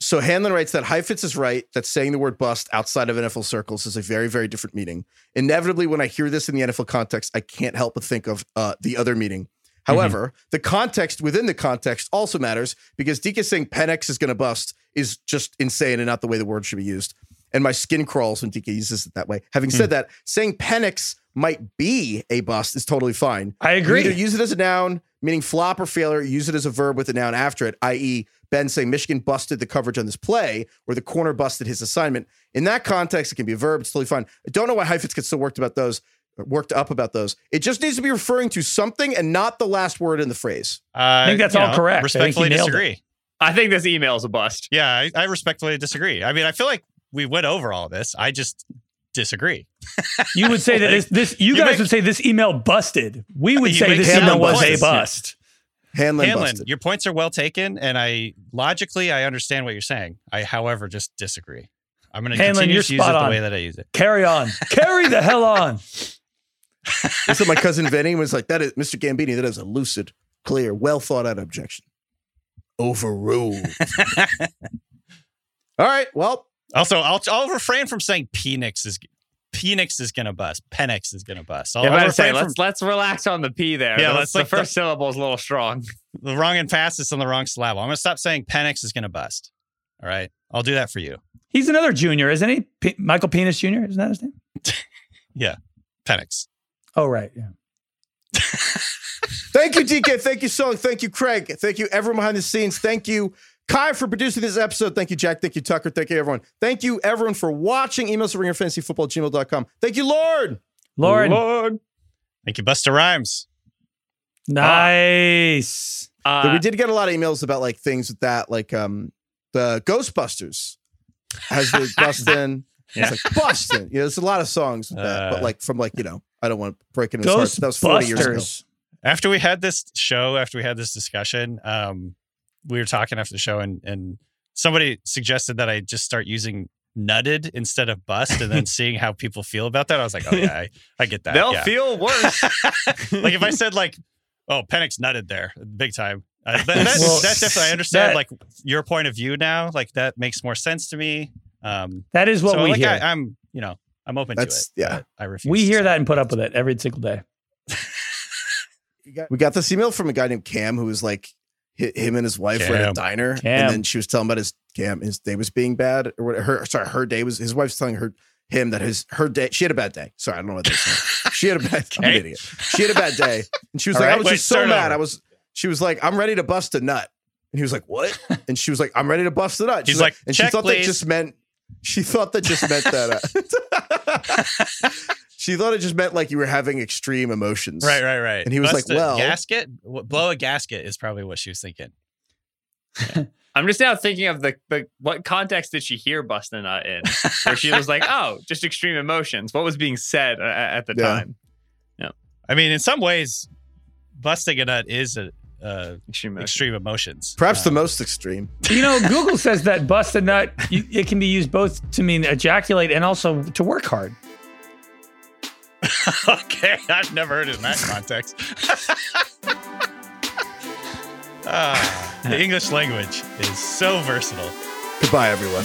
[SPEAKER 4] so Hanlon writes that Heifetz is right that saying the word bust outside of NFL circles is a very, very different meaning. Inevitably, when I hear this in the NFL context, I can't help but think of uh, the other meaning. Mm-hmm. However, the context within the context also matters because Deke saying Penix is going to bust is just insane and not the way the word should be used. and my skin crawls when DK uses it that way. Having said mm. that, saying Penix might be a bust is totally fine.
[SPEAKER 6] I agree.
[SPEAKER 4] You either use it as a noun, meaning flop or failure, use it as a verb with a noun after it, i.e., Ben saying Michigan busted the coverage on this play, or the corner busted his assignment. In that context, it can be a verb. It's totally fine. I don't know why Heifetz gets so worked about those, worked up about those. It just needs to be referring to something and not the last word in the phrase.
[SPEAKER 5] Uh, I
[SPEAKER 6] think that's all correct. I think
[SPEAKER 5] Respectfully
[SPEAKER 6] it.
[SPEAKER 5] disagree.
[SPEAKER 7] I think this email is a bust.
[SPEAKER 5] Yeah, I, I respectfully disagree. I mean, I feel like we went over all this. I just disagree.
[SPEAKER 6] You would say that this, this you,
[SPEAKER 5] You
[SPEAKER 6] guys
[SPEAKER 5] make-
[SPEAKER 6] would say this email busted. We would say this
[SPEAKER 4] Hanlon
[SPEAKER 6] email was a
[SPEAKER 4] busted.
[SPEAKER 6] bust.
[SPEAKER 4] Hanlon,
[SPEAKER 5] Hanlon,
[SPEAKER 4] busted.
[SPEAKER 5] your points are well taken, and I logically I understand what you're saying. I, however, just disagree. I'm going to continue
[SPEAKER 6] you're
[SPEAKER 5] to use it
[SPEAKER 6] spot
[SPEAKER 5] the
[SPEAKER 6] on.
[SPEAKER 5] way that I use it.
[SPEAKER 6] Carry on. Carry the hell on.
[SPEAKER 4] That's what my cousin Vinny was like. That is Mr. Gambini. That is a lucid, clear, well thought out objection. Overruled. All right. Well,
[SPEAKER 5] Also, I'll I'll refrain from saying Penix is Penix is going to bust. Penix is going to bust. I'll,
[SPEAKER 7] Yeah,
[SPEAKER 5] I'll
[SPEAKER 7] I was say,
[SPEAKER 5] refrain
[SPEAKER 7] let's let's relax on the P there.
[SPEAKER 5] Yeah, let's
[SPEAKER 7] the
[SPEAKER 5] like
[SPEAKER 7] first
[SPEAKER 5] the-
[SPEAKER 7] syllable is a little strong.
[SPEAKER 5] from the wrong emphasis on the wrong syllable. I'm going to stop saying Penix is going to bust. All right, I'll do that for you.
[SPEAKER 6] He's another junior, isn't he? P- Michael Penis Jr. Isn't that his name?
[SPEAKER 5] Yeah, Penix.
[SPEAKER 6] Oh, right. Yeah.
[SPEAKER 4] thank you, DK. Thank you, Song. Thank you, Craig. Thank you, everyone behind the scenes. Thank you, Kai, for producing this episode. Thank you, Jack. Thank you, Tucker. Thank you, everyone. Thank you, everyone, for watching. Emails at ringerfantasyfootball@gmail.com. Thank you, Lord.
[SPEAKER 6] Lord.
[SPEAKER 5] Thank you, Busta Rhymes.
[SPEAKER 6] Nice.
[SPEAKER 7] Uh,
[SPEAKER 4] we did get a lot of emails about like things with that, like um the Ghostbusters has the Bustin.
[SPEAKER 5] Yeah.
[SPEAKER 4] It's like Bustin. Yeah, there's a lot of songs with that, but
[SPEAKER 5] Uh,
[SPEAKER 4] like from like you know, I don't want to break it in his heart. That was 40 years ago.
[SPEAKER 6] Ghostbusters.
[SPEAKER 5] After we had this show, after we had this discussion, um, we were talking after the show, and and somebody suggested that I just start using nutted instead of bust, and then seeing how people feel about that. I was like, oh yeah, I, I get that.
[SPEAKER 7] they'll
[SPEAKER 5] yeah.
[SPEAKER 7] feel worse.
[SPEAKER 5] like if I said like, oh, Penix nutted there, big time. Uh, that, that,
[SPEAKER 6] Well,
[SPEAKER 5] that definitely I understand
[SPEAKER 6] that-
[SPEAKER 5] like your point of view now. Like that makes more sense to me. Um,
[SPEAKER 6] That is what
[SPEAKER 5] so
[SPEAKER 6] we
[SPEAKER 5] like
[SPEAKER 6] hear.
[SPEAKER 5] I, I'm, you know, I'm open
[SPEAKER 4] That's-
[SPEAKER 5] to it.
[SPEAKER 4] yeah.
[SPEAKER 5] I refuse.
[SPEAKER 6] we hear that and put up with it every single day.
[SPEAKER 4] We got this email from a guy named Cam who was like him and his wife were at a diner,
[SPEAKER 6] Cam.
[SPEAKER 4] and then she was telling about his Cam his day was being bad or what her sorry her day was his wife's telling her him that his her day she had a bad day. Sorry, I don't know what this. She had a bad I'm an idiot. She had a bad day, and she was
[SPEAKER 5] All
[SPEAKER 4] like,
[SPEAKER 5] right,
[SPEAKER 4] I was
[SPEAKER 5] wait,
[SPEAKER 4] just so mad.
[SPEAKER 5] over.
[SPEAKER 4] I was. She was like, I'm ready to bust a nut, and he was like, What? And she was like, I'm ready to bust a nut.
[SPEAKER 5] He's
[SPEAKER 4] She's
[SPEAKER 5] like,
[SPEAKER 4] and she
[SPEAKER 5] "Check,
[SPEAKER 4] thought that just meant. She thought that just meant that. uh, she thought it just meant like you were having extreme emotions.
[SPEAKER 5] Right, right, right.
[SPEAKER 4] And he was
[SPEAKER 5] Bust
[SPEAKER 4] like,
[SPEAKER 5] a
[SPEAKER 4] well-
[SPEAKER 5] gasket, blow a gasket is probably what she was thinking.
[SPEAKER 7] I'm just now thinking of the, the what context did she hear busting a nut in? Where she was like, "Oh, just extreme emotions." What was being said uh, at the
[SPEAKER 4] Yeah.
[SPEAKER 7] time? Yeah.
[SPEAKER 5] I mean, in some ways, busting a nut is a, uh,
[SPEAKER 7] Extreme emotions.
[SPEAKER 5] extreme emotions.
[SPEAKER 4] Perhaps the
[SPEAKER 5] Um,
[SPEAKER 4] most extreme.
[SPEAKER 6] You know, Google says that bust a nut, you, it can be used both to mean ejaculate and also to work hard.
[SPEAKER 5] okay, I've never heard it in that context. ah, the English language is so versatile.
[SPEAKER 4] Goodbye, everyone.